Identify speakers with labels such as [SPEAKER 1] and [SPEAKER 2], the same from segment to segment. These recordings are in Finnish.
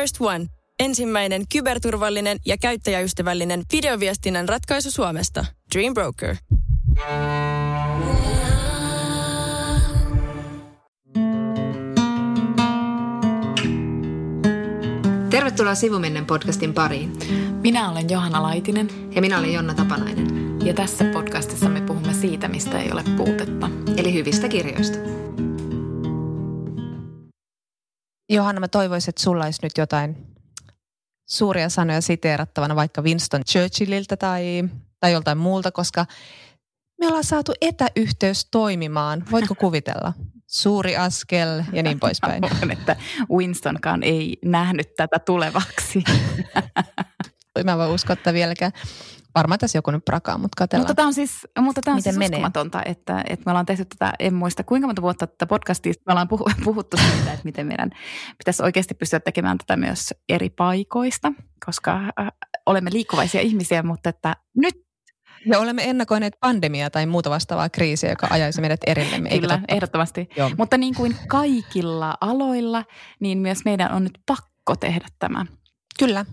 [SPEAKER 1] First One. Ensimmäinen kyberturvallinen ja käyttäjäystävällinen videoviestinnän ratkaisu Suomesta. Dream Broker.
[SPEAKER 2] Tervetuloa Sivumennen podcastin pariin.
[SPEAKER 3] Minä olen Johanna Laitinen.
[SPEAKER 2] Ja minä olen Jonna Tapanainen.
[SPEAKER 3] Ja tässä podcastissa me puhumme siitä, mistä ei ole puutetta.
[SPEAKER 2] Eli hyvistä kirjoista.
[SPEAKER 4] Johanna, mä toivoisin, että sulla olisi nyt jotain suuria sanoja siteerattavana vaikka Winston Churchilliltä tai, tai joltain muulta, koska me ollaan saatu etäyhteys toimimaan. Voitko kuvitella? Suuri askel ja niin poispäin.
[SPEAKER 3] että Winstonkaan ei nähnyt tätä tulevaksi.
[SPEAKER 4] Mä en voi uskoa, että vieläkään. Varmaan tässä joku nyt prakaa, mutta katsellaan.
[SPEAKER 3] Mutta tämä on siis, mutta tämä on Miten siis menee? uskomatonta, että, että me ollaan tehty tätä, en muista kuinka monta vuotta tätä podcastia, me ollaan puhuttu siitä, että miten meidän pitäisi oikeasti pystyä tekemään tätä myös eri paikoista, koska äh, olemme liikkuvaisia ihmisiä, mutta että nyt
[SPEAKER 4] me olemme ennakoineet pandemiaa tai muuta vastaavaa kriisiä, joka ajaisi meidät erillemme.
[SPEAKER 3] Kyllä, totta? ehdottomasti. Joo. Mutta niin kuin kaikilla aloilla, niin myös meidän on nyt pakko tehdä tämä.
[SPEAKER 4] Kyllä.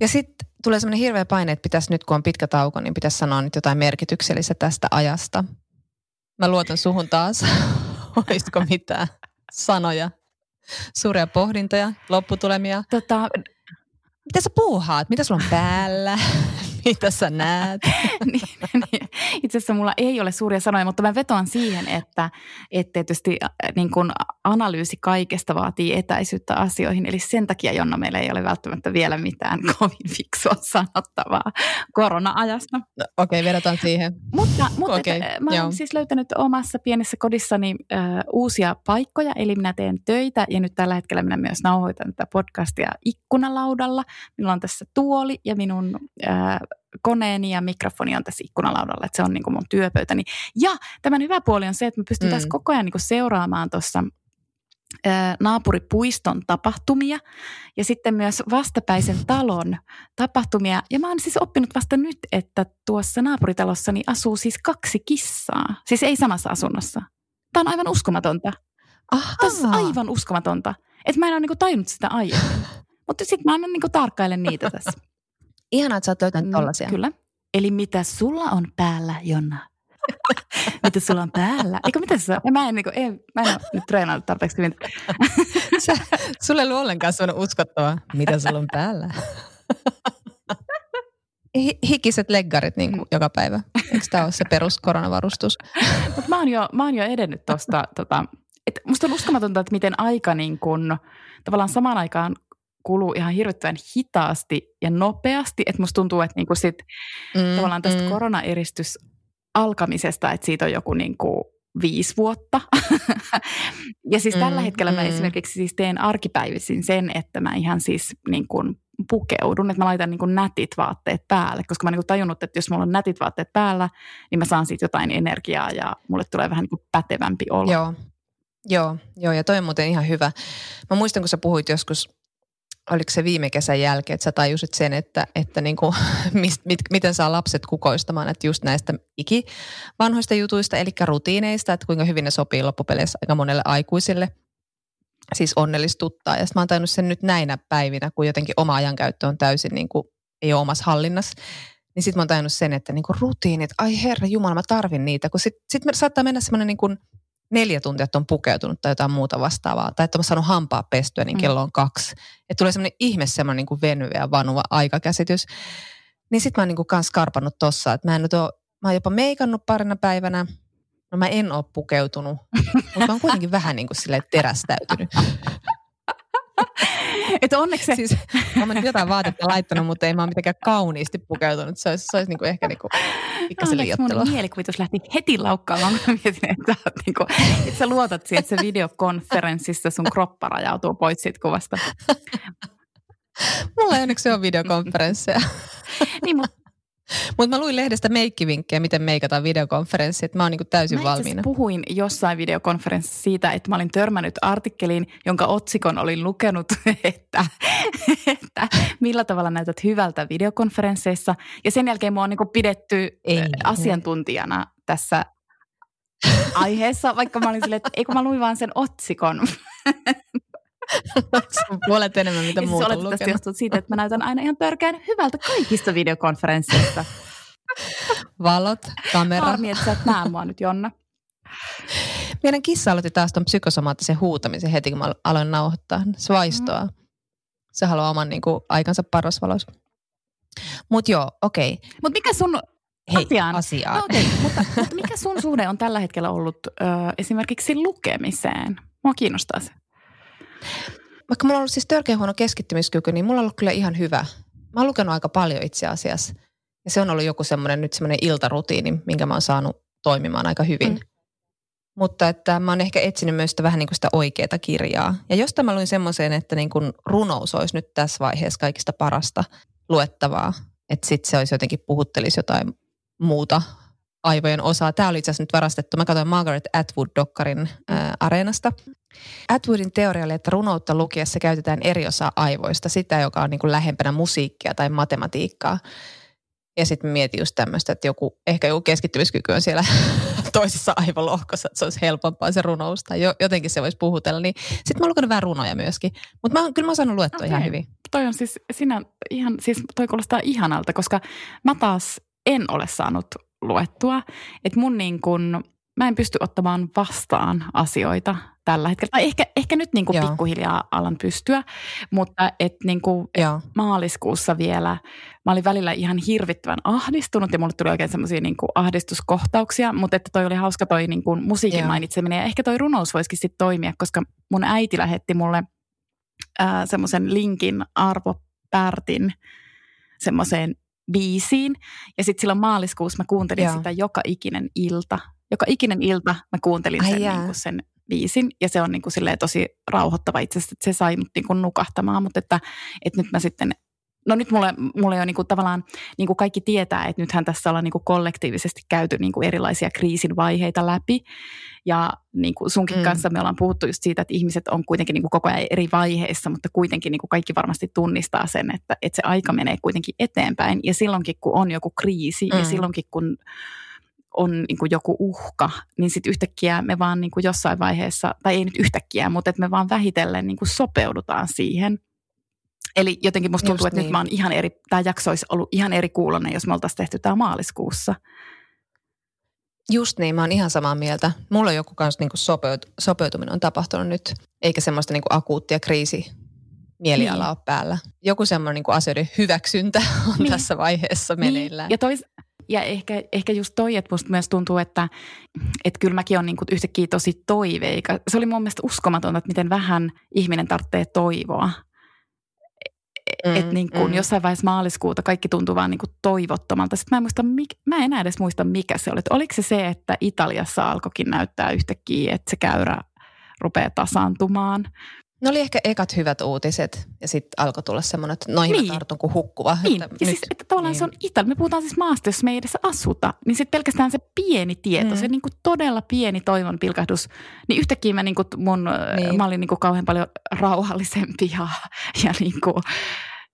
[SPEAKER 4] Ja sitten tulee semmoinen hirveä paine, että pitäisi nyt kun on pitkä tauko, niin pitäisi sanoa nyt jotain merkityksellistä tästä ajasta. Mä luotan suhun taas. Olisiko mitään sanoja, suuria pohdintoja, lopputulemia? Tota, mitä sä puuhaat? Mitä sulla on päällä? Mitä sä näet?
[SPEAKER 3] niin, niin. Itse asiassa mulla ei ole suuria sanoja, mutta mä vetoan siihen, että, että tietysti äh, niin kun analyysi kaikesta vaatii etäisyyttä asioihin. Eli sen takia, Jonna, meillä ei ole välttämättä vielä mitään kovin fiksua sanottavaa korona-ajasta.
[SPEAKER 4] No, Okei, okay, vedotaan siihen.
[SPEAKER 3] Mutta, mutta okay, et, mä olen siis löytänyt omassa pienessä kodissani ö, uusia paikkoja, eli minä teen töitä ja nyt tällä hetkellä minä myös nauhoitan tätä podcastia ikkunalaudalla. Minulla on tässä tuoli ja minun ö, koneeni ja mikrofoni on tässä ikkunalaudalla, että se on niin kuin mun työpöytäni. Ja tämän hyvä puoli on se, että me pystytään mm. tässä koko ajan niin kuin seuraamaan tuossa naapuripuiston tapahtumia ja sitten myös vastapäisen talon tapahtumia. Ja mä oon siis oppinut vasta nyt, että tuossa naapuritalossani asuu siis kaksi kissaa. Siis ei samassa asunnossa. Tämä on aivan uskomatonta. Tämä on aivan uskomatonta. Että mä en ole niinku tajunnut sitä aiemmin. Mutta sitten mä annan niinku tarkkailen niitä tässä.
[SPEAKER 4] Ihanaa, että sä oot löytänyt mm, tollasia.
[SPEAKER 3] Kyllä. Eli mitä sulla on päällä, Jonna? mitä sulla on päällä? Eikö mitä sä? Mä en, niin kuin, en, mä en ole nyt treenannut tarpeeksi hyvin.
[SPEAKER 4] sä, sulle ei ole ollenkaan sellainen uskottava, mitä sulla on päällä. Hikiset leggarit niin kuin joka päivä. Eikö tämä ole se perus koronavarustus?
[SPEAKER 3] Mutta mä, oon jo, mä oon jo edennyt tuosta. Tota, et musta on uskomatonta, että miten aika niin kun, tavallaan samaan aikaan kuluu ihan hirvittävän hitaasti ja nopeasti. Että musta tuntuu, että niinku sit, mm, tavallaan tästä mm. koronaeristys alkamisesta, että siitä on joku niinku viisi vuotta. ja siis tällä mm, hetkellä mä mm. esimerkiksi siis teen arkipäivisin sen, että mä ihan siis niin kuin pukeudun, että mä laitan niin kuin nätit vaatteet päälle, koska mä niin kuin tajunnut, että jos mulla on nätit vaatteet päällä, niin mä saan siitä jotain energiaa ja mulle tulee vähän niin kuin pätevämpi olo.
[SPEAKER 4] Joo, joo, joo ja toi on muuten ihan hyvä. Mä muistan, kun sä puhuit joskus oliko se viime kesän jälkeen, että sä tajusit sen, että, että niin kuin, mist, mit, miten saa lapset kukoistamaan, että just näistä ikivanhoista jutuista, eli rutiineista, että kuinka hyvin ne sopii loppupeleissä aika monelle aikuiselle, siis onnellistuttaa. Ja sitten mä oon tajunnut sen nyt näinä päivinä, kun jotenkin oma ajankäyttö on täysin niin kuin, ei ole omassa hallinnassa, niin sitten mä oon tajunnut sen, että niin kuin rutiinit, ai herra jumala, mä tarvin niitä, kun sitten sit saattaa mennä semmoinen niin kuin – neljä tuntia, että on pukeutunut tai jotain muuta vastaavaa, tai että on saanut hampaa pestyä, niin mm. kello on kaksi. Että tulee semmoinen ihme semmoinen niin kuin venyvä ja vanuva aikakäsitys. Niin sit mä oon niin kuin kans karpannut tossa, että mä en nyt ole, mä oon jopa meikannut parina päivänä, no mä en ole pukeutunut, mutta mä oon kuitenkin vähän niin kuin silleen terästäytynyt.
[SPEAKER 3] Että onneksi
[SPEAKER 4] Siis, mä oon jotain vaatetta laittanut, mutta ei mä ole mitenkään kauniisti pukeutunut. Se olisi, se olisi niinku ehkä niinku pikkasen liiottelua.
[SPEAKER 3] mun mielikuvitus lähti heti laukkaamaan, kun mä mietin, että, niinku, että sä luotat siihen, että se videokonferenssissa sun kroppa rajautuu pois siitä kuvasta.
[SPEAKER 4] Mulla ei onneksi ole videokonferensseja.
[SPEAKER 3] niin, mutta
[SPEAKER 4] mutta mä luin lehdestä meikkivinkkejä, miten meikataan videokonferenssi, että mä oon niinku täysin mä valmiina.
[SPEAKER 3] puhuin jossain videokonferenssissa siitä, että mä olin törmännyt artikkeliin, jonka otsikon olin lukenut, että, että millä tavalla näytät hyvältä videokonferensseissa. Ja sen jälkeen mua on niinku pidetty Ei. asiantuntijana tässä aiheessa, vaikka mä olin silleen, että eikö mä luin vaan sen otsikon.
[SPEAKER 4] Puolet enemmän, mitä muuta on lukenut.
[SPEAKER 3] johtuu siitä, että mä näytän aina ihan törkeän hyvältä kaikista videokonferensseista.
[SPEAKER 4] Valot, kamera.
[SPEAKER 3] Harmi, että sä et näe mua nyt, Jonna.
[SPEAKER 4] Meidän kissa aloitti taas tuon psykosomaattisen huutamisen heti, kun mä aloin nauhoittaa. Se vaistoa. Se haluaa oman niin kuin, aikansa parasvalossa. Mutta joo, okei. Okay.
[SPEAKER 3] Mutta mikä sun
[SPEAKER 4] Hei,
[SPEAKER 3] Asiaan.
[SPEAKER 4] asiaan.
[SPEAKER 3] No okei, mutta, mutta mikä sun suhde on tällä hetkellä ollut ö, esimerkiksi lukemiseen? Mua kiinnostaa se.
[SPEAKER 4] Vaikka mulla on ollut siis törkeä huono keskittymiskyky, niin mulla on ollut kyllä ihan hyvä. Mä oon lukenut aika paljon itse asiassa. Ja se on ollut joku semmoinen nyt semmoinen iltarutiini, minkä mä oon saanut toimimaan aika hyvin.
[SPEAKER 3] Mm.
[SPEAKER 4] Mutta että mä oon ehkä etsinyt myös sitä vähän niin kuin sitä oikeaa kirjaa. Ja jostain mä luin semmoiseen, että niin kuin runous olisi nyt tässä vaiheessa kaikista parasta luettavaa. Että sitten se olisi jotenkin puhuttelisi jotain muuta aivojen osaa. Tämä oli itse asiassa nyt varastettu. Mä katsoin Margaret Atwood-dokkarin ää, areenasta. Atwoodin teoria oli, että runoutta lukiessa käytetään eri osaa aivoista, sitä, joka on niin kuin lähempänä musiikkia tai matematiikkaa. Ja sitten mietin just tämmöistä, että joku, ehkä joku keskittymiskyky on siellä toisessa aivolohkossa, että se olisi helpompaa se runous tai jo, jotenkin se voisi puhutella. Niin sitten mä oon lukenut vähän runoja myöskin. Mutta mä, kyllä mä oon saanut luettua
[SPEAKER 3] Okei.
[SPEAKER 4] ihan hyvin.
[SPEAKER 3] Toi on siis sinä ihan, siis toi kuulostaa ihanalta, koska mä taas en ole saanut luettua. Että mun niin kun, mä en pysty ottamaan vastaan asioita tällä hetkellä. Tai ehkä, ehkä nyt niin kuin
[SPEAKER 4] Joo.
[SPEAKER 3] pikkuhiljaa alan pystyä, mutta et niin kuin
[SPEAKER 4] Joo.
[SPEAKER 3] maaliskuussa vielä, mä olin välillä ihan hirvittävän ahdistunut ja mulle tuli oikein semmoisia niin ahdistuskohtauksia, mutta että toi oli hauska toi niin kuin musiikin
[SPEAKER 4] Joo.
[SPEAKER 3] mainitseminen ja ehkä toi runous voisikin sitten toimia, koska mun äiti lähetti mulle semmoisen linkin Arvo Pärtin semmoiseen biisiin ja sitten silloin maaliskuussa mä kuuntelin
[SPEAKER 4] Joo.
[SPEAKER 3] sitä joka ikinen ilta. Joka ikinen ilta mä kuuntelin
[SPEAKER 4] Ai
[SPEAKER 3] sen, niin kuin sen biisin ja se on niin kuin silleen tosi rauhoittava itse asiassa, että se sai mut niin kuin nukahtamaan, mutta että, että nyt mä sitten No nyt mulle, mulle on niin kuin tavallaan, niin kuin kaikki tietää, että nythän tässä ollaan niin kuin kollektiivisesti käyty niin kuin erilaisia kriisin vaiheita läpi. Ja niin kuin sunkin
[SPEAKER 4] Mm.
[SPEAKER 3] kanssa me ollaan puhuttu just siitä, että ihmiset on kuitenkin niin kuin koko ajan eri vaiheissa, mutta kuitenkin niin kuin kaikki varmasti tunnistaa sen, että, että se aika menee kuitenkin eteenpäin. Ja silloinkin, kun on joku kriisi mm. ja silloinkin, kun on niin kuin joku uhka, niin sitten yhtäkkiä me vaan niin kuin jossain vaiheessa, tai ei nyt yhtäkkiä, mutta että me vaan vähitellen niin kuin sopeudutaan siihen. Eli jotenkin musta tuntuu,
[SPEAKER 4] Just
[SPEAKER 3] että nyt
[SPEAKER 4] niin.
[SPEAKER 3] mä oon ihan eri, tämä jakso olisi ollut ihan eri kuulonen, jos me oltaisiin tehty tämä maaliskuussa.
[SPEAKER 4] Just niin, mä oon ihan samaa mieltä. Mulla on joku kanssa niinku sopeut, sopeutuminen on tapahtunut nyt, eikä semmoista niinku akuuttia kriisi mielialaa
[SPEAKER 3] Niin.
[SPEAKER 4] ole päällä. Joku semmoinen niinku asioiden hyväksyntä on
[SPEAKER 3] Niin.
[SPEAKER 4] tässä vaiheessa meneillään.
[SPEAKER 3] Niin. Ja, tois, ja ehkä, ehkä just toi, että musta myös tuntuu, että, että kyllä mäkin on niinku yhtäkkiä tosi toiveika. Se oli mun mielestä uskomatonta, että miten vähän ihminen tarvitsee toivoa. Mm, että niin kuin
[SPEAKER 4] mm.
[SPEAKER 3] jossain vaiheessa maaliskuuta kaikki tuntuu vaan niin kuin toivottomalta. Sitten mä en, muista, mik- mä en enää edes muista, mikä se oli. Että oliko se se, että Italiassa alkoikin näyttää yhtäkkiä, että se käyrä rupeaa tasaantumaan.
[SPEAKER 4] Ne oli ehkä ekat hyvät uutiset ja sitten alkoi tulla semmoinen, että noihin niin.
[SPEAKER 3] Niin.
[SPEAKER 4] mä tartun kuin hukkuva.
[SPEAKER 3] Niin,
[SPEAKER 4] että
[SPEAKER 3] ja siis, että tavallaan niin. se on Italia. Me puhutaan siis maasta, jos me ei edes asuta. Niin sitten pelkästään se pieni tieto, mm. Se niin kuin todella pieni toivon pilkahdus. Niin yhtäkkiä mä, niin kuin mun, niin.
[SPEAKER 4] Niin.
[SPEAKER 3] mä olin niin kuin kauhean paljon rauhallisempi ja, ja, niin kuin,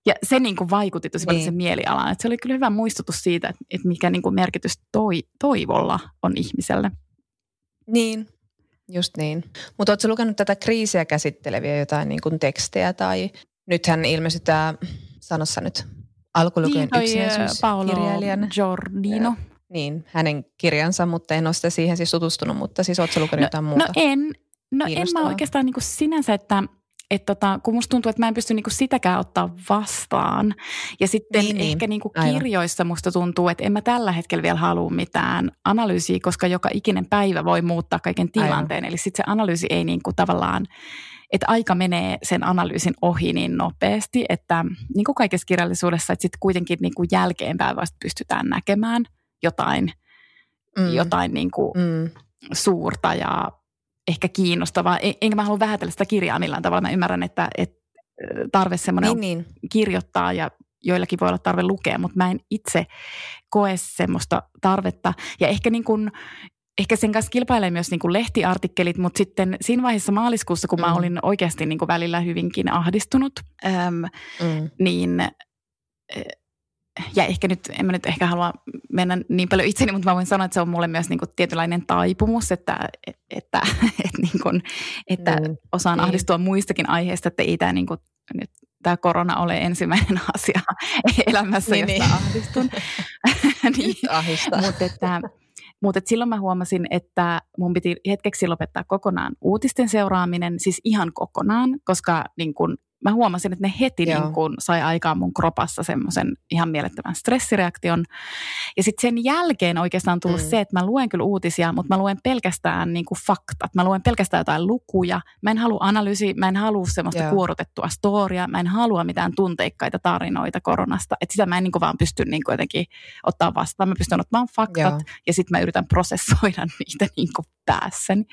[SPEAKER 3] ja se niin kuin vaikutti tosi paljon
[SPEAKER 4] Niin.
[SPEAKER 3] sen mielialaan. Että se oli kyllä hyvä muistutus siitä, että, että mikä niin kuin merkitys toi, toivolla on ihmiselle.
[SPEAKER 4] Niin, just niin. Mutta ootko lukenut tätä kriisiä käsitteleviä jotain niin kuin tekstejä tai nythän ilmestyi tämä, sanossa nyt, alkulukujen
[SPEAKER 3] toi,
[SPEAKER 4] yksinäisyys
[SPEAKER 3] Paolo
[SPEAKER 4] kirjailijan.
[SPEAKER 3] Giordino.
[SPEAKER 4] Niin, hänen kirjansa, mutta en ole sitä siihen siis tutustunut, mutta siis ootko lukenut jotain muuta?
[SPEAKER 3] No en, no en mä oikeastaan niinku sinänsä, että et tota, kun musta tuntuu, että mä en pysty niinku sitäkään ottaa vastaan. Ja sitten
[SPEAKER 4] Niin,
[SPEAKER 3] niin,
[SPEAKER 4] niin.
[SPEAKER 3] ehkä niinku
[SPEAKER 4] Aivan.
[SPEAKER 3] kirjoissa musta tuntuu, että en mä tällä hetkellä vielä halua mitään analyysiä, koska joka ikinen päivä voi muuttaa kaiken tilanteen. Eli sitten se analyysi ei niinku tavallaan, että aika menee sen analyysin ohi niin nopeasti, että niin kuin kaikessa kirjallisuudessa, että sitten kuitenkin niinku jälkeenpäin vasta pystytään näkemään jotain, mm. jotain niinku
[SPEAKER 4] Mm.
[SPEAKER 3] suurta ja ehkä kiinnostavaa. En- Enkä mä halua vähätellä sitä kirjaa millään tavalla. Mä ymmärrän, että, että tarve semmoinen
[SPEAKER 4] Niin, niin.
[SPEAKER 3] kirjoittaa ja joillakin voi olla tarve lukea, mutta mä en itse koe semmoista tarvetta. Ja ehkä, niin kuin, ehkä sen kanssa kilpailee myös niin kuin lehtiartikkelit, mutta sitten siinä vaiheessa maaliskuussa, kun mä
[SPEAKER 4] Mm.
[SPEAKER 3] olin oikeasti niin kuin välillä hyvinkin ahdistunut, äm,
[SPEAKER 4] Mm.
[SPEAKER 3] niin ja ehkä nyt, en mä nyt ehkä halua mennä niin paljon itseni, mutta mä voin sanoa, että se on mulle myös niin kuin tietynlainen taipumus, että, että, että, että, niin kuin, että mm, osaan niin. ahdistua muistakin aiheista, että ei tämä niin kuin, nyt tämä korona ole ensimmäinen asia elämässä, niin, josta niin. ahdistun.
[SPEAKER 4] niin,
[SPEAKER 3] mutta että, mutta silloin mä huomasin, että mun piti hetkeksi lopettaa kokonaan uutisten seuraaminen, siis ihan kokonaan, koska niin kun mä huomasin, että ne heti niin kun sai aikaan mun kropassa semmoisen ihan mielettömän stressireaktion. Ja sitten sen jälkeen oikeastaan on tullut mm. se, että mä luen kyllä uutisia, mutta mä luen pelkästään niin kuin faktat. Mä luen pelkästään jotain lukuja. Mä en halua analyysi, mä en halua semmoista Joo. kuorotettua storia. Mä en halua mitään tunteikkaita tarinoita koronasta. Että sitä mä en niin kuin vaan pysty niin kuin jotenkin ottaa vastaan. Mä pystyn ottamaan faktat Joo. ja sitten mä yritän prosessoida niitä niin kuin päässäni.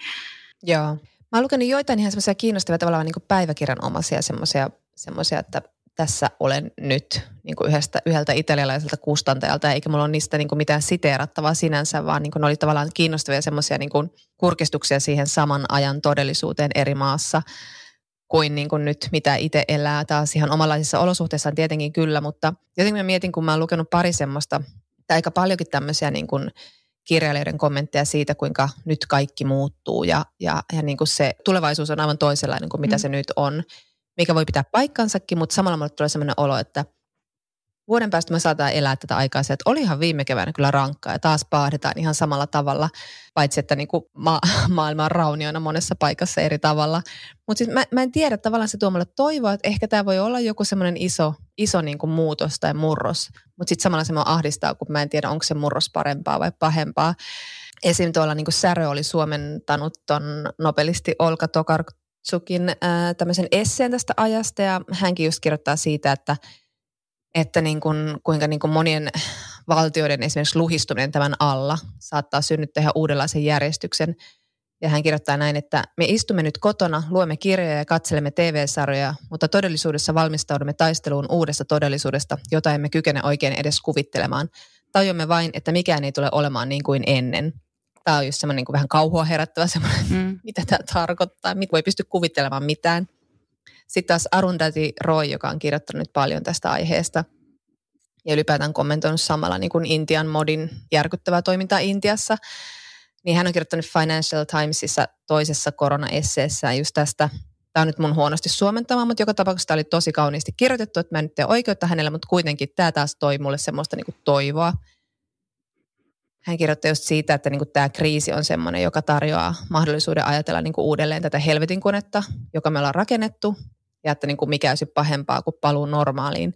[SPEAKER 4] Joo. Mä oon lukenut joitain ihan semmoisia kiinnostavia tavallaan niin päiväkirjanomaisia semmoisia, semmoisia, että tässä olen nyt niin kuin yhdestä, yhdeltä italialaiselta kustantajalta, eikä mulla ole niistä niin kuin mitään siteerattavaa sinänsä, vaan niin kuin ne oli tavallaan kiinnostavia semmoisia niin kuin kurkistuksia siihen saman ajan todellisuuteen eri maassa kuin, niin kuin nyt, mitä itse elää taas ihan omanlaisissa olosuhteissaan tietenkin kyllä, mutta jotenkin mä mietin, kun mä oon lukenut pari semmoista, tai aika paljonkin tämmöisiä niin kuin kirjailijoiden kommentteja siitä, kuinka nyt kaikki muuttuu ja, ja, ja niin kuin se tulevaisuus on aivan toisenlainen kuin mitä mm. se nyt on, mikä voi pitää paikkansakin, mutta samalla mulle tulee sellainen olo, että vuoden päästä me saadaan elää tätä aikaa että olihan viime keväänä kyllä rankkaa ja taas paahdetaan ihan samalla tavalla, paitsi että niin kuin ma- maailma on raunioina monessa paikassa eri tavalla. Mutta siis mä, mä en tiedä, tavallaan se tuo mulle toivoa, että ehkä tämä voi olla joku semmoinen iso, iso niin kuin muutos tai murros, mutta sitten samalla se mua ahdistaa, kun mä en tiedä, onko se murros parempaa vai pahempaa. Esim. tuolla niin kuin Särö oli suomentanut ton nobelisti Olka Tokarczukin ää, tämmöisen esseen tästä ajasta ja hänkin just kirjoittaa siitä, että – että niin kuin, kuinka niin kuin monien valtioiden esimerkiksi luhistuminen tämän alla saattaa synnyttää ihan uudenlaisen järjestyksen. Ja hän kirjoittaa näin, että me istumme nyt kotona, luemme kirjoja ja katselemme TV-sarjoja, mutta todellisuudessa valmistaudumme taisteluun uudesta todellisuudesta, jota emme kykene oikein edes kuvittelemaan. Tajumme vain, että mikään ei tule olemaan niin kuin ennen. Tämä on just semmoinen niin vähän kauhua herättävä semmoinen, mm. mitä tämä tarkoittaa. Mit voi pysty kuvittelemaan mitään. Sitten taas Arundhati Roy, joka on kirjoittanut paljon tästä aiheesta ja ylipäätään kommentoinut samalla niin kuin Intian modin järkyttävää toimintaa Intiassa, niin hän on kirjoittanut Financial Timesissa toisessa korona-esseessään just tästä Tämä on nyt mun huonosti suomentama, mutta joka tapauksessa tämä oli tosi kauniisti kirjoitettu, että mä en nyt tee oikeutta hänelle, mutta kuitenkin tämä taas toi mulle semmoista niin kuin toivoa. Hän kirjoitti just siitä, että niin kuin tämä kriisi on semmoinen, joka tarjoaa mahdollisuuden ajatella niin kuin uudelleen tätä helvetin konetta, joka me ollaan rakennettu, ja että niin kuin mikä olisi pahempaa kuin paluu normaaliin.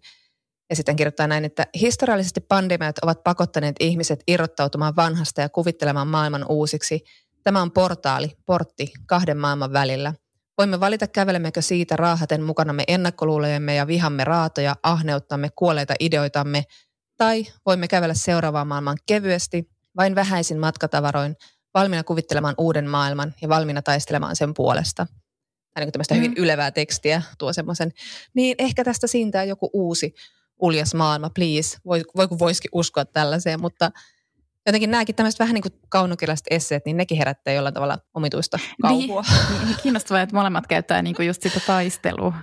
[SPEAKER 4] Ja sitten kirjoittaa näin, että historiallisesti pandemiat ovat pakottaneet ihmiset irrottautumaan vanhasta ja kuvittelemaan maailman uusiksi. Tämä on portaali, portti kahden maailman välillä. Voimme valita kävelemmekö siitä raahaten mukanamme ennakkoluulojemme ja vihamme raatoja, ahneuttamme, kuolleita ideoitamme, tai voimme kävellä seuraavaan maailman kevyesti, vain vähäisin matkatavaroin, valmiina kuvittelemaan uuden maailman ja valmiina taistelemaan sen puolesta – tai niin tämmöistä mm. hyvin ylevää tekstiä tuo semmoisen, niin ehkä tästä siintää joku uusi uljas maailma, please. Voi, voi kun voisikin uskoa tällaiseen, mutta jotenkin nämäkin tämmöiset vähän niin kuin kaunokirjalliset esseet, niin nekin herättää jollain tavalla omituista kauhua.
[SPEAKER 3] Niin, niin kiinnostavaa, että molemmat käyttää niin kuin just sitä taistelua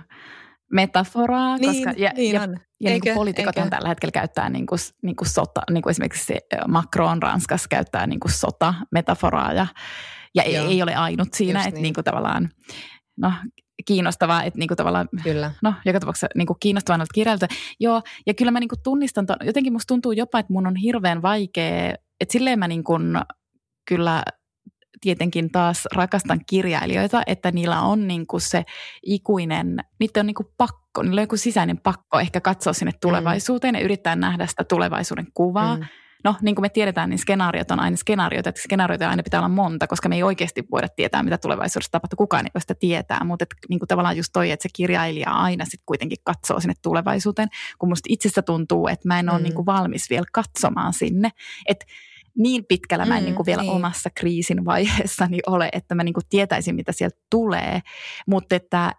[SPEAKER 3] metaforaa, niin, koska ja, niin ja, on. ja niin kuin poliitikothan tällä hetkellä käyttää niin kuin, niin kuin sota, niin kuin esimerkiksi Macron Ranskassa käyttää niin kuin sota-metaforaa ja, ja ei, ei ole ainut siinä, että niin. niin kuin tavallaan no, kiinnostavaa, että niinku tavallaan, kyllä. no joka tapauksessa niinku kiinnostavaa noilta kirjailta. Joo, ja kyllä mä niinku tunnistan, ton, jotenkin musta tuntuu jopa, että mun on hirveän vaikea, että silleen mä niinku kyllä tietenkin taas rakastan kirjailijoita, että niillä on niinku se ikuinen, niitä on niinku pakko, niillä on joku sisäinen pakko ehkä katsoa sinne mm. tulevaisuuteen mm. ja yrittää nähdä sitä tulevaisuuden kuvaa. Mm no niin kuin me tiedetään, niin skenaariot on aina skenaarioita, että skenaarioita aina pitää olla monta, koska me ei oikeasti voida tietää, mitä tulevaisuudessa tapahtuu. Kukaan ei voi sitä tietää, mutta että, niin kuin tavallaan just toi, että se kirjailija aina sitten kuitenkin katsoo sinne tulevaisuuteen, kun musta itsestä tuntuu, että mä en ole mm. niin kuin valmis vielä katsomaan sinne, että niin pitkällä mä en mm, niin kuin vielä niin. omassa kriisin vaiheessani ole, että mä niin kuin tietäisin, mitä sieltä tulee. Mutta että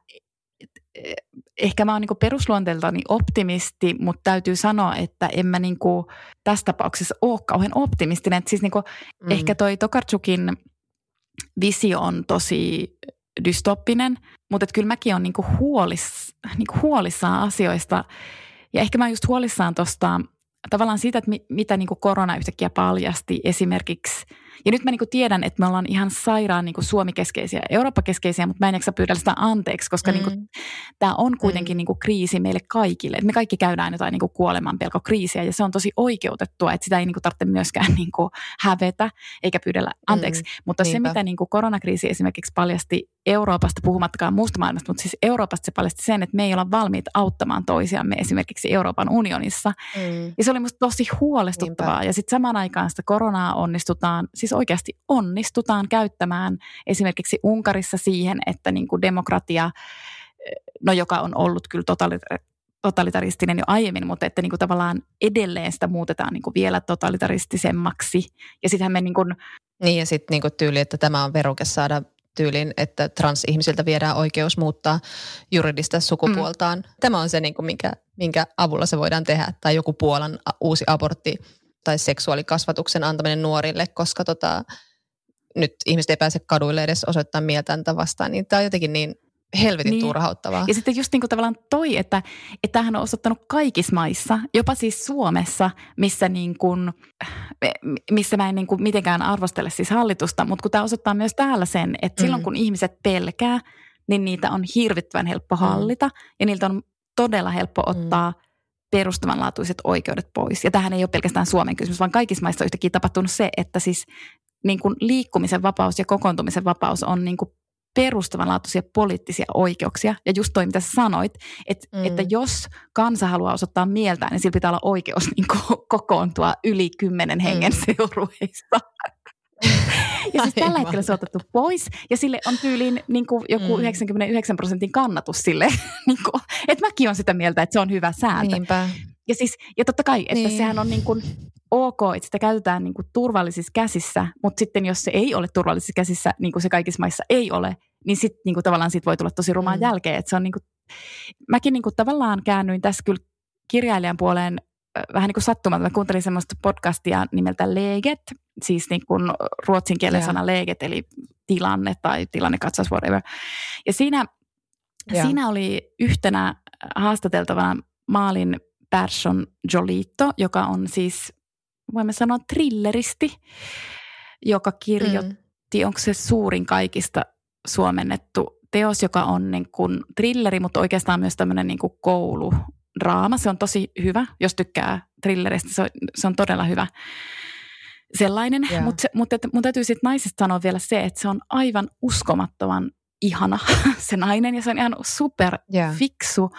[SPEAKER 3] ehkä mä oon niin perusluonteeltani optimisti, mutta täytyy sanoa, että en mä niin kuin tässä tapauksessa ole kauhean optimistinen. Että siis niin kuin mm. ehkä toi Tokarczukin visio on tosi dystoppinen, mutta että kyllä mäkin olen niin huolis, niin huolissaan asioista. Ja ehkä mä oon just huolissaan tuosta tavallaan siitä, että mi, mitä niin kuin korona yhtäkkiä paljasti esimerkiksi – ja nyt mä niin tiedän, että me ollaan ihan sairaan niin Suomi-keskeisiä, Eurooppa-keskeisiä, mutta mä en jaksa pyydä sitä anteeksi, koska mm. niin tämä on kuitenkin mm. niin kriisi meille kaikille. Et me kaikki käydään jotain niin kuoleman pelkokriisiä ja se on tosi oikeutettua, että sitä ei niin tarvitse myöskään niin hävetä eikä pyydellä anteeksi. Mm. Mutta Niinpä. se, mitä niin koronakriisi esimerkiksi paljasti Euroopasta, puhumattakaan muusta maailmasta, mutta siis Euroopasta se paljasti sen, että me ei olla valmiit auttamaan toisiamme esimerkiksi Euroopan unionissa. Mm. Ja se oli musta tosi huolestuttavaa. Niinpä. Ja sitten samaan aikaan sitä koronaa onnistutaan, siis oikeasti onnistutaan käyttämään esimerkiksi Unkarissa siihen, että niin kuin demokratia, no joka on ollut kyllä totalitaarinen, totalitaristinen jo aiemmin, mutta että niin kuin tavallaan edelleen sitä muutetaan niin kuin vielä totalitaristisemmaksi. Ja sittenhän me niin kuin,
[SPEAKER 4] niin ja sitten niin tyyli, että tämä on veruke saada tyylin, että transihmisiltä viedään oikeus muuttaa juridista sukupuoltaan. Mm. Tämä on se, niin kuin, minkä, minkä avulla se voidaan tehdä. Tai joku Puolan uusi abortti tai seksuaalikasvatuksen antaminen nuorille, koska tota, nyt ihmiset ei pääse kaduille edes osoittaa mieltään vastaan. Niin tämä on jotenkin niin helvetin niin. turhauttavaa.
[SPEAKER 3] Ja sitten just niin kuin tavallaan toi, että, että tämähän on osoittanut kaikissa maissa, jopa siis Suomessa, missä, niin kuin, missä mä en niin kuin mitenkään arvostele siis hallitusta, mutta kun tämä osoittaa myös täällä sen, että mm. silloin kun ihmiset pelkää, niin niitä on hirvittävän helppo mm. hallita mm. ja niiltä on todella helppo mm. ottaa mm. Perustavanlaatuiset oikeudet pois. Ja tähän ei ole pelkästään Suomen kysymys, vaan kaikissa maissa on yhtäkkiä tapahtunut se, että siis niin kuin liikkumisen vapaus ja kokoontumisen vapaus on niin kuin perustavanlaatuisia poliittisia oikeuksia. Ja just toi, mitä sä sanoit, että, mm. että jos kansa haluaa osoittaa mieltä, niin sillä pitää olla oikeus niin ko- kokoontua yli kymmenen hengen mm. seurueista. Ja siis tällä hetkellä se on otettu pois ja sille on tyyliin niin kuin joku mm. 99 prosentin kannatus sille, niin kuin, että mäkin olen sitä mieltä, että se on hyvä sääntö. Niinpä. Ja, siis, ja totta kai, että niin. sehän on niin kuin ok, että sitä käytetään niin kuin turvallisissa käsissä, mutta sitten jos se ei ole turvallisissa käsissä, niin kuin se kaikissa maissa ei ole, niin sitten niin kuin tavallaan siitä voi tulla tosi rumaan mm. jälkeen. Että se on niin kuin, mäkin niin kuin tavallaan käännyin tässä kyllä kirjailijan puoleen vähän niin kuin sattumalta. Mä kuuntelin semmoista podcastia nimeltä Leget, siis niin kuin ruotsin kielen sana Leget, eli tilanne tai tilannekatsaus, whatever. Ja siinä, yeah. siinä oli yhtenä haastateltavana Maalin Persson Jolito, joka on siis voimme sanoa thrilleristi, joka kirjoitti, mm. onko se suurin kaikista suomennettu teos, joka on niin kuin thrilleri, mutta oikeastaan myös tämmöinen niin kuin kouludraama. Se on tosi hyvä, jos tykkää thrilleristä, se on, se on todella hyvä sellainen. Yeah. Mutta mut, mun täytyy sitten naisesta sanoa vielä se, että se on aivan uskomattoman ihana se nainen ja se on ihan super yeah. fiksu.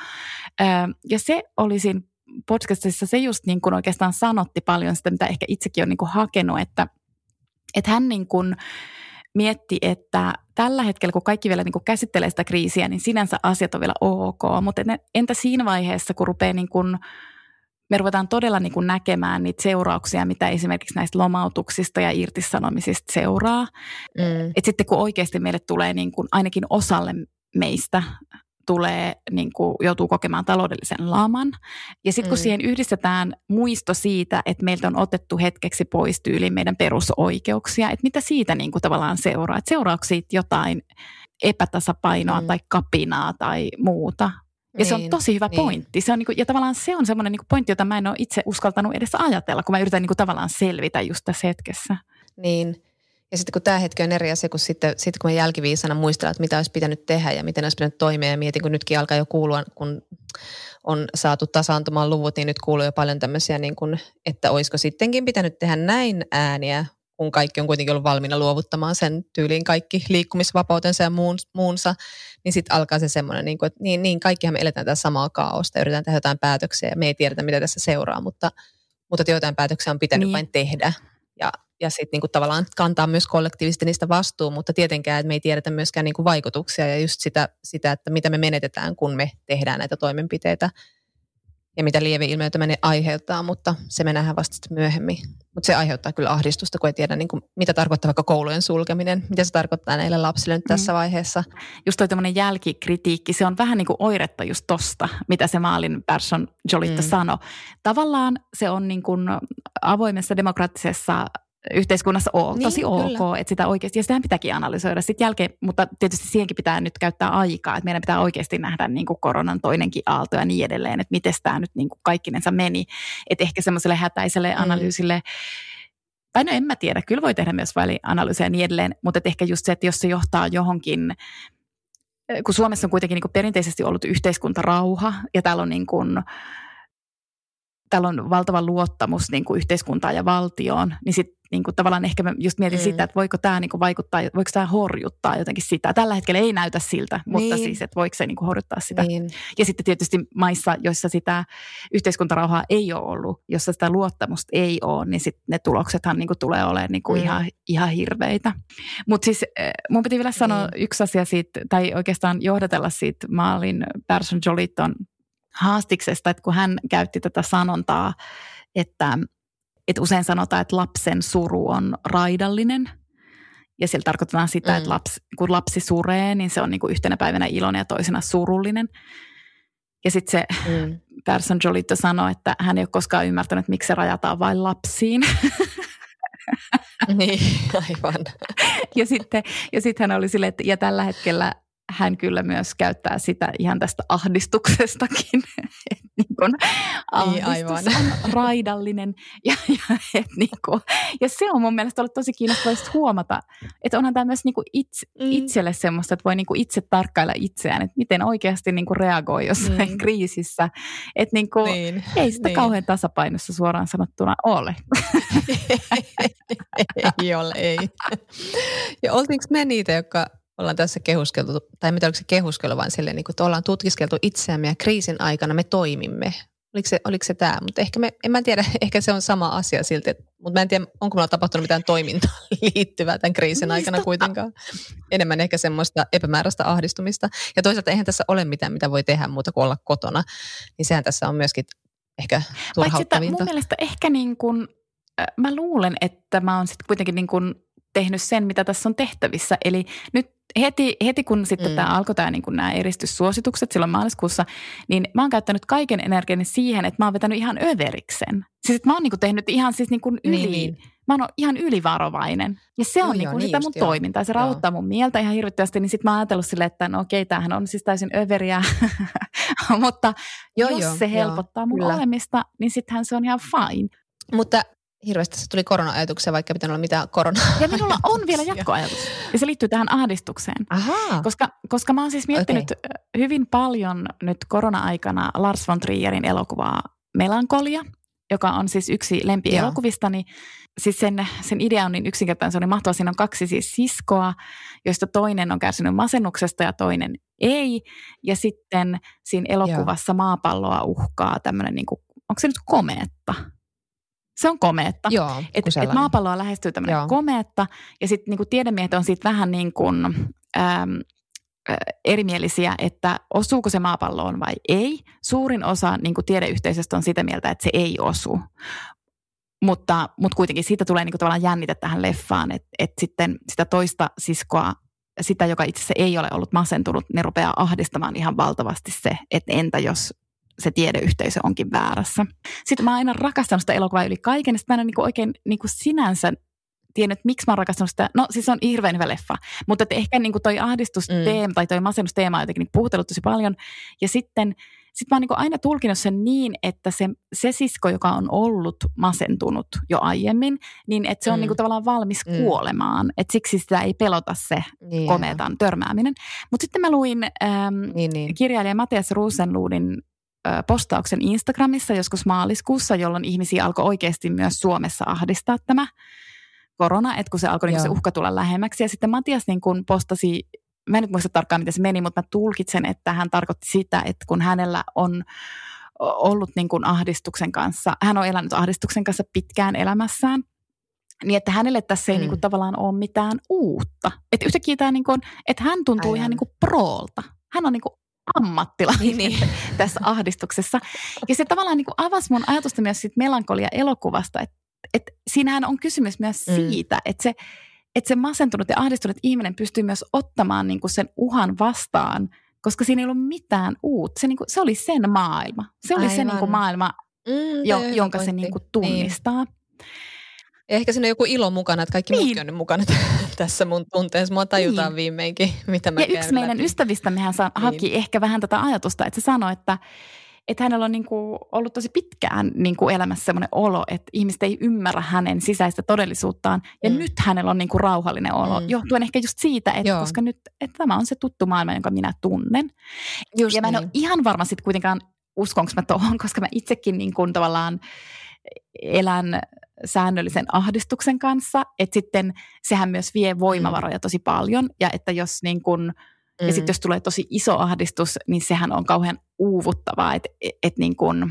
[SPEAKER 3] Ja se olisin podcastissa se just niin kuin oikeastaan sanotti paljon sitä, mitä ehkä itsekin on niin kuin hakenut, että, että hän niin kuin mietti, että tällä hetkellä, kun kaikki vielä niin kuin käsittelee sitä kriisiä, niin sinänsä asiat on vielä ok, mutta entä siinä vaiheessa, kun rupeaa niin kuin, me ruvetaan todella niin kuin näkemään niitä seurauksia, mitä esimerkiksi näistä lomautuksista ja irtisanomisista seuraa. Mm. Et sitten kun oikeasti meille tulee niin kuin ainakin osalle meistä tulee, niin kuin, joutuu kokemaan taloudellisen laman. Ja sitten kun mm. siihen yhdistetään muisto siitä, että meiltä on otettu hetkeksi pois tyyliin meidän perusoikeuksia, että mitä siitä niin kuin, tavallaan seuraa. Että seuraako siitä jotain epätasapainoa mm. tai kapinaa tai muuta. Ja niin, se on niin, tosi hyvä niin. pointti. Se on niinku, ja tavallaan se on semmoinen niinku pointti, jota mä en ole itse uskaltanut edes ajatella, kun mä yritän niinku tavallaan selvitä just tässä hetkessä.
[SPEAKER 4] Niin, ja sitten kun tämä hetki on eri asia, kun sitten, sitten kun mä jälkiviisana muistelen, että mitä olisi pitänyt tehdä ja miten olisi pitänyt toimia ja mietin, kun nytkin alkaa jo kuulua, kun on saatu tasaantumaan luvut, niin nyt kuuluu jo paljon tämmöisiä, niin kuin, että olisiko sittenkin pitänyt tehdä näin ääniä, kun kaikki on kuitenkin ollut valmiina luovuttamaan sen tyyliin kaikki liikkumisvapautensa ja muun, muunsa, niin sitten alkaa se semmoinen, niin kuin, että niin, niin kaikkihan me eletään tässä samaa kaaosta ja yritetään tehdä jotain päätöksiä ja me ei tiedetä, mitä tässä seuraa, mutta, mutta joitain päätöksiä on pitänyt niin. vain tehdä. Ja sitten niinku tavallaan kantaa myös kollektiivisesti niistä vastuu, mutta tietenkään että me ei tiedetä myöskään niinku vaikutuksia ja just sitä, sitä, että mitä me menetetään, kun me tehdään näitä toimenpiteitä ja mitä lieveilmiöitä me ne aiheuttaa, mutta se me nähdään vasta myöhemmin. Mutta se aiheuttaa kyllä ahdistusta, kun ei tiedä, niin kuin, mitä tarkoittaa vaikka koulujen sulkeminen, mitä se tarkoittaa näille lapsille nyt tässä mm. vaiheessa.
[SPEAKER 3] Just toi tämmöinen jälkikritiikki, se on vähän niin kuin oiretta just tosta, mitä se maalin person Jolitta mm. sanoi. Tavallaan se on niin kuin avoimessa demokraattisessa yhteiskunnassa ole
[SPEAKER 4] Niin,
[SPEAKER 3] tosi ok,
[SPEAKER 4] kyllä.
[SPEAKER 3] että sitä oikeasti, ja sitähän pitääkin analysoida sitten jälkeen, mutta tietysti siihenkin pitää nyt käyttää aikaa, että meidän pitää oikeasti nähdä niin kuin koronan toinenkin aalto ja niin edelleen, että miten tämä nyt niin kuin kaikkinensa meni, että ehkä semmoiselle hätäiselle
[SPEAKER 4] Mm.
[SPEAKER 3] analyysille, tai no en mä tiedä, kyllä voi tehdä myös välianalyysejä ja niin edelleen, mutta että ehkä just se, että jos se johtaa johonkin, kun Suomessa on kuitenkin niin kuin perinteisesti ollut yhteiskuntarauha ja täällä on niin kuin, täällä on valtava luottamus niin kuin yhteiskuntaan ja valtioon, niin sitten niin kuin tavallaan ehkä mä just mietin
[SPEAKER 4] Mm.
[SPEAKER 3] sitä, että voiko tämä niin kuin vaikuttaa, voiko tämä horjuttaa jotenkin sitä. Tällä hetkellä ei näytä siltä, mutta
[SPEAKER 4] Niin.
[SPEAKER 3] siis, että voiko se niin kuin horjuttaa sitä.
[SPEAKER 4] Niin.
[SPEAKER 3] Ja sitten tietysti maissa, joissa sitä yhteiskuntarauhaa ei ole ollut, jossa sitä luottamusta ei ole, niin sitten ne tuloksethan niin kuin tulee olemaan niin kuin
[SPEAKER 4] Mm.
[SPEAKER 3] ihan, ihan hirveitä. Mutta siis eh, mun piti vielä sanoa
[SPEAKER 4] Niin.
[SPEAKER 3] yksi asia siitä, tai oikeastaan johdatella siitä maalin Person Joliton haastiksesta, että kun hän käytti tätä sanontaa, että, että usein sanotaan, että lapsen suru on raidallinen. Ja sillä tarkoitetaan sitä,
[SPEAKER 4] Mm.
[SPEAKER 3] että lapsi, kun lapsi suree, niin se on niin kuin yhtenä päivänä iloinen ja toisena surullinen. Ja sitten se
[SPEAKER 4] Mm.
[SPEAKER 3] Person Jolito sanoi, että hän ei ole koskaan ymmärtänyt, miksi se rajataan vain lapsiin.
[SPEAKER 4] niin, aivan.
[SPEAKER 3] ja sitten ja sit hän oli silleen, että ja tällä hetkellä hän kyllä myös käyttää sitä ihan tästä ahdistuksestakin. Et niin kun
[SPEAKER 4] Niin,
[SPEAKER 3] ahdistus
[SPEAKER 4] aivan.
[SPEAKER 3] on raidallinen. Ja, ja, et niin kun, ja se on mun mielestä ollut tosi kiinnostavaa huomata, että onhan tämä myös niin itse,
[SPEAKER 4] Mm.
[SPEAKER 3] itselle semmoista, että voi niin itse tarkkailla itseään, että miten oikeasti niin reagoi jossain
[SPEAKER 4] Mm.
[SPEAKER 3] kriisissä. Että niin kuin,
[SPEAKER 4] Niin.
[SPEAKER 3] ei sitä
[SPEAKER 4] niin.
[SPEAKER 3] kauhean tasapainossa suoraan sanottuna ole.
[SPEAKER 4] ei ole, ei. Ja oltiinko me niitä, jotka ollaan tässä kehuskeltu, tai mitä oliko se kehuskelu, vaan silleen, niin kuin, että ollaan tutkiskeltu itseämme ja kriisin aikana me toimimme. Oliko se, oliko se tämä? Mutta ehkä me, en mä tiedä, ehkä se on sama asia silti, mutta mä en tiedä, onko meillä tapahtunut mitään toimintaa liittyvää tämän kriisin aikana kuitenkaan. Enemmän ehkä semmoista epämääräistä ahdistumista. Ja toisaalta eihän tässä ole mitään, mitä voi tehdä muuta kuin olla kotona. Niin sehän tässä on myöskin ehkä
[SPEAKER 3] Paitsi että mun
[SPEAKER 4] turhauttavinta.
[SPEAKER 3] mielestä ehkä niin kuin, äh, mä luulen, että mä oon sitten kuitenkin niin kuin tehnyt sen, mitä tässä on tehtävissä. Eli nyt heti, heti kun sitten
[SPEAKER 4] Mm.
[SPEAKER 3] tämä alkoi tämä niin kuin nämä eristyssuositukset silloin maaliskuussa, niin mä oon käyttänyt kaiken energiani siihen, että mä oon vetänyt ihan överiksen. Siis että mä oon niin kuin tehnyt ihan siis niin kuin yli,
[SPEAKER 4] Niin, niin.
[SPEAKER 3] mä oon ihan ylivarovainen. Ja se
[SPEAKER 4] Joo,
[SPEAKER 3] on niin
[SPEAKER 4] joo,
[SPEAKER 3] kuin
[SPEAKER 4] niin
[SPEAKER 3] sitä mun
[SPEAKER 4] joo.
[SPEAKER 3] toimintaa. Se
[SPEAKER 4] Joo.
[SPEAKER 3] rauhoittaa mun mieltä ihan hirvittävästi, niin sitten mä oon ajatellut silleen, että no okei, tämähän on siis täysin överiä. Mutta
[SPEAKER 4] Joo,
[SPEAKER 3] jos
[SPEAKER 4] joo,
[SPEAKER 3] se
[SPEAKER 4] joo,
[SPEAKER 3] helpottaa mun
[SPEAKER 4] kyllä.
[SPEAKER 3] olemista, niin sittenhän se on ihan fine.
[SPEAKER 4] Mutta hirveästi se tuli korona-ajatuksia, vaikka ei pitänyt olla mitään korona.
[SPEAKER 3] Ja minulla on vielä jatkoajatus. Ja se liittyy tähän ahdistukseen.
[SPEAKER 4] Ahaa.
[SPEAKER 3] Koska, koska mä oon siis miettinyt okay. hyvin paljon nyt korona-aikana Lars von Trierin elokuvaa Melankolia, joka on siis yksi lempielokuvistani. Siis sen, sen idea on niin yksinkertainen, se on niin mahtava. Siinä on kaksi siis siskoa, joista toinen on kärsinyt masennuksesta ja toinen ei. Ja sitten siinä elokuvassa maapalloa uhkaa tämmöinen, niin kuin, onko se nyt komeetta? Se on komeetta.
[SPEAKER 4] Joo,
[SPEAKER 3] et
[SPEAKER 4] sellainen.
[SPEAKER 3] maapalloa lähestyy tämmöinen
[SPEAKER 4] Joo.
[SPEAKER 3] komeetta ja sitten niinku tiedemiehet on siitä vähän niin kuin äm, ä, erimielisiä, että osuuko se maapalloon vai ei. Suurin osa niinku tiedeyhteisöstä on sitä mieltä, että se ei osu. Mutta, mutta kuitenkin siitä tulee niinku tavallaan jännite tähän leffaan, että, että sitten sitä toista siskoa, sitä, joka itse asiassa ei ole ollut masentunut, ne rupeaa ahdistamaan ihan valtavasti se, että entä jos se tiedeyhteisö onkin väärässä. Sitten mä oon aina rakastanut sitä elokuvaa yli kaiken, sitten mä en niinku oikein niinku sinänsä tiennyt, että miksi mä oon rakastanut sitä. No siis se on hirveän hyvä leffa, mutta että ehkä niinku toi ahdistusteema mm. tai toi masennusteema on jotenkin niinku puhutellut tosi paljon. Ja sitten sit mä oon niinku aina tulkinut sen niin, että se, se sisko, joka on ollut masentunut jo aiemmin, niin että se on
[SPEAKER 4] Mm.
[SPEAKER 3] niinku tavallaan valmis
[SPEAKER 4] Mm.
[SPEAKER 3] kuolemaan. Että siksi sitä ei pelota se
[SPEAKER 4] niin,
[SPEAKER 3] komeetan törmääminen. Mutta sitten mä luin äm,
[SPEAKER 4] Niin, niin.
[SPEAKER 3] kirjailija Matias Rosenluudin postauksen Instagramissa joskus maaliskuussa, jolloin ihmisiä alkoi oikeasti myös Suomessa ahdistaa tämä korona, että kun se alkoi niin se uhka tulla lähemmäksi. Ja sitten Matias niin kuin postasi, mä en nyt muista tarkkaan miten se meni, mutta mä tulkitsen, että hän tarkoitti sitä, että kun hänellä on ollut niin kuin ahdistuksen kanssa, hän on elänyt ahdistuksen kanssa pitkään elämässään, niin että hänelle tässä ei
[SPEAKER 4] Mm.
[SPEAKER 3] niin kuin tavallaan ole mitään uutta. Että yhtäkkiä tämä niin kuin, että hän tuntuu
[SPEAKER 4] Aivan.
[SPEAKER 3] ihan niin kuin proolta. Hän on niin kuin ammattilainen
[SPEAKER 4] Niin, niin.
[SPEAKER 3] tässä ahdistuksessa. Ja se tavallaan niin kuin avasi mun ajatusta myös siitä melankolia-elokuvasta, että, että siinähän on kysymys myös
[SPEAKER 4] Mm.
[SPEAKER 3] siitä, että se, että se masentunut ja ahdistunut ihminen pystyy myös ottamaan niin kuin sen uhan vastaan, koska siinä ei ollut mitään uutta. Se, niin kuin, se oli sen maailma. Se oli se
[SPEAKER 4] Aivan.
[SPEAKER 3] niin kuin maailma,
[SPEAKER 4] Mm,
[SPEAKER 3] jo, jonka se
[SPEAKER 4] pointti.
[SPEAKER 3] niin kuin tunnistaa.
[SPEAKER 4] Ehkä siinä on joku ilo mukana, että kaikki niin. muutkin on nyt mukana tässä mun tunteessa. Mua tajutaan niin. viimeinkin, mitä mä
[SPEAKER 3] Ja yksi meidän läpi. ystävistämmehän sa- niin. haki ehkä vähän tätä ajatusta, että se sanoi, että että hänellä on niin kuin ollut tosi pitkään niin kuin elämässä sellainen olo, että ihmiset ei ymmärrä hänen sisäistä todellisuuttaan. Ja mm. nyt hänellä on niin kuin rauhallinen olo, mm. johtuen ehkä just siitä, että Joo. koska nyt että tämä on se tuttu maailma, jonka minä tunnen. Just ja mä en niin. ole ihan varma sitten kuitenkaan, uskonko mä tuohon, koska mä itsekin niin kuin tavallaan elän säännöllisen ahdistuksen kanssa, että sitten sehän myös vie voimavaroja tosi paljon ja että jos niin kuin – Mm. Ja sitten jos tulee tosi iso ahdistus, niin sehän on kauhean uuvuttavaa. Et, et niin kun,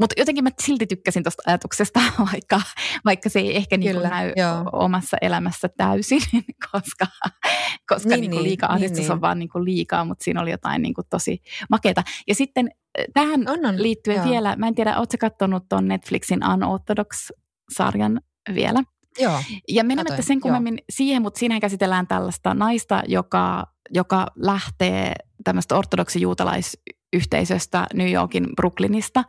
[SPEAKER 3] mutta jotenkin mä silti tykkäsin tuosta ajatuksesta, vaikka, vaikka se ei ehkä niin Kyllä, näy joo. omassa elämässä täysin, koska, koska niin, niin, liika ahdistus niin, on niin. vaan niin liikaa, mutta siinä oli jotain niin tosi makeata. Ja sitten eh, tähän on, on, liittyen joo. vielä, mä en tiedä, ootko katsonut tuon Netflixin Unorthodox-sarjan vielä?
[SPEAKER 4] Joo,
[SPEAKER 3] ja menemättä sen kummemmin joo. siihen, mutta siinähän käsitellään tällaista naista, joka, joka lähtee tämmöistä ortodoksijuutalaisyhteisöstä New Yorkin Brooklynista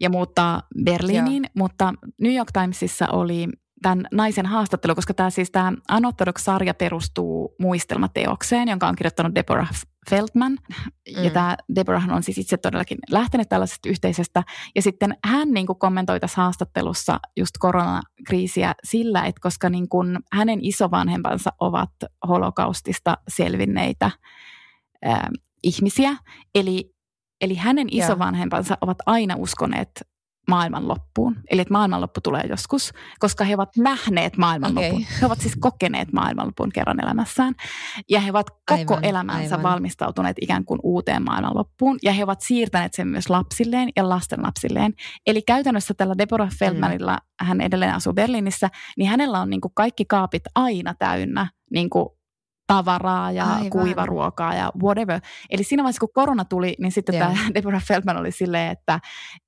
[SPEAKER 3] ja muuttaa Berliiniin, joo. mutta New York Timesissa oli tämän naisen haastattelu, koska tämä siis tämä Unorthodox-sarja perustuu muistelmateokseen, jonka on kirjoittanut Deborah Feldman. Mm. Ja tämä Deborah on siis itse todellakin lähtenyt tällaisesta yhteisöstä. Ja sitten hän niin kuin kommentoi tässä haastattelussa just koronakriisiä sillä, että koska niin kuin hänen isovanhempansa ovat holokaustista selvinneitä äh, ihmisiä, eli Eli hänen isovanhempansa ovat aina uskoneet maailmanloppuun. Eli että maailmanloppu tulee joskus, koska he ovat nähneet maailmanlopun. Okay. He ovat siis kokeneet maailmanlopun kerran elämässään. Ja he ovat koko aivan, elämänsä aivan. valmistautuneet ikään kuin uuteen maailmanloppuun. Ja he ovat siirtäneet sen myös lapsilleen ja lastenlapsilleen. Eli käytännössä tällä Deborah mm. Feldmanilla, mm. hän edelleen asuu Berliinissä, niin hänellä on niin kuin kaikki kaapit aina täynnä niin kuin tavaraa ja Aivan. kuivaruokaa ja whatever. Eli siinä vaiheessa, kun korona tuli, niin sitten yeah. tämä Deborah Feldman oli silleen, että,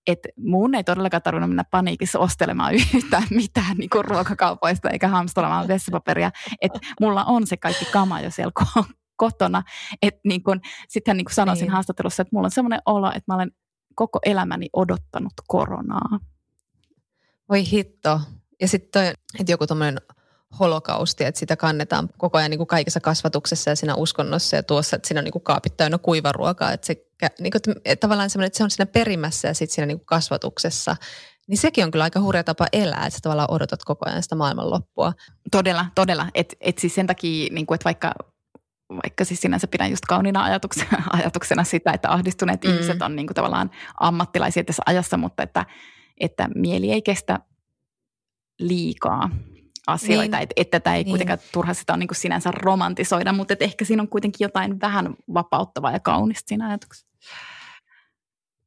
[SPEAKER 3] että mun ei todellakaan tarvinnut mennä paniikissa ostelemaan yhtään mitään niin ruokakaupoista eikä hamstolamaan vessapaperia. Että mulla on se kaikki kama jo siellä kotona. Että niin kuin, sitten hän niin kuin sanoisin niin. haastattelussa, että mulla on semmoinen olo, että mä olen koko elämäni odottanut koronaa.
[SPEAKER 4] Voi hitto. Ja sitten, että joku tuommoinen holokausti, että sitä kannetaan koko ajan niin kuin kaikessa kasvatuksessa ja siinä uskonnossa ja tuossa, että siinä on niin kuin kaapit täynnä kuivaruokaa, että, se, niin kuin, että tavallaan semmoinen, että se on siinä perimässä ja sitten siinä niin kuin kasvatuksessa, niin sekin on kyllä aika hurja tapa elää, että sä tavallaan odotat koko ajan sitä maailmanloppua.
[SPEAKER 3] Todella, todella. Että et siis sen takia, niin kuin, että vaikka vaikka siis sinänsä pidän just kauniina ajatuksena, ajatuksena sitä, että ahdistuneet mm. ihmiset on niin kuin tavallaan ammattilaisia tässä ajassa, mutta että, että mieli ei kestä liikaa asioita, niin. että, että tämä ei niin. kuitenkaan turha sitä on niin kuin sinänsä romantisoida, mutta että ehkä siinä on kuitenkin jotain vähän vapauttavaa ja kaunista siinä ajatuksessa.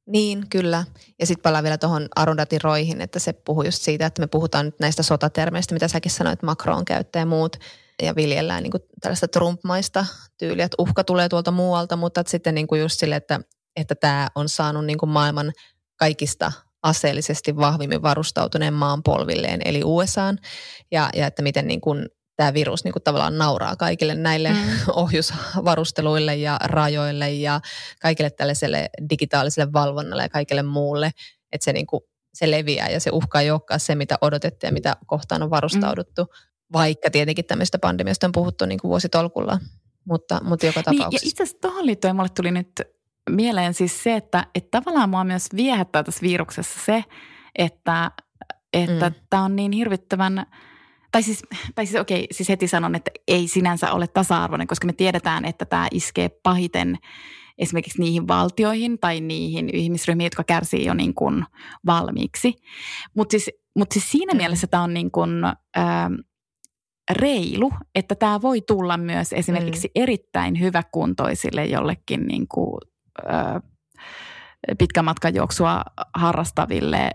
[SPEAKER 4] Niin, kyllä. Ja sitten palaan vielä tuohon Arundatin roihin, että se puhuu just siitä, että me puhutaan nyt näistä sotatermeistä, mitä säkin sanoit, Macron käyttää ja muut, ja viljellään niin kuin tällaista Trump-maista tyyliä, että uhka tulee tuolta muualta, mutta sitten niin kuin just sille, että, että tämä on saanut niin kuin maailman kaikista aseellisesti vahvimmin varustautuneen maan polvilleen, eli USAan, ja, ja että miten niin kuin tämä virus niin kuin tavallaan nauraa kaikille näille mm. ohjusvarusteluille ja rajoille ja kaikille tällaiselle digitaaliselle valvonnalle ja kaikille muulle, että se, niin kuin, se leviää ja se uhka ei olekaan se, mitä odotettiin ja mitä kohtaan on varustauduttu, mm. vaikka tietenkin tämmöistä pandemiasta on puhuttu niin kuin vuositolkulla, mutta, mutta joka tapauksessa.
[SPEAKER 3] Niin, ja itse asiassa tuohon liittyen mulle tuli nyt mieleen siis se, että, että tavallaan mua myös viehättää tässä viruksessa se, että, että mm. tämä on niin hirvittävän, tai siis, tai siis okei, siis heti sanon, että ei sinänsä ole tasa-arvoinen, koska me tiedetään, että tämä iskee pahiten esimerkiksi niihin valtioihin tai niihin ihmisryhmiin, jotka kärsii jo niin kuin valmiiksi. Mutta siis, mut siis siinä mm. mielessä tämä on niin kuin, äh, reilu, että tämä voi tulla myös esimerkiksi mm. erittäin hyväkuntoisille jollekin niin kuin pitkän matkan juoksua harrastaville,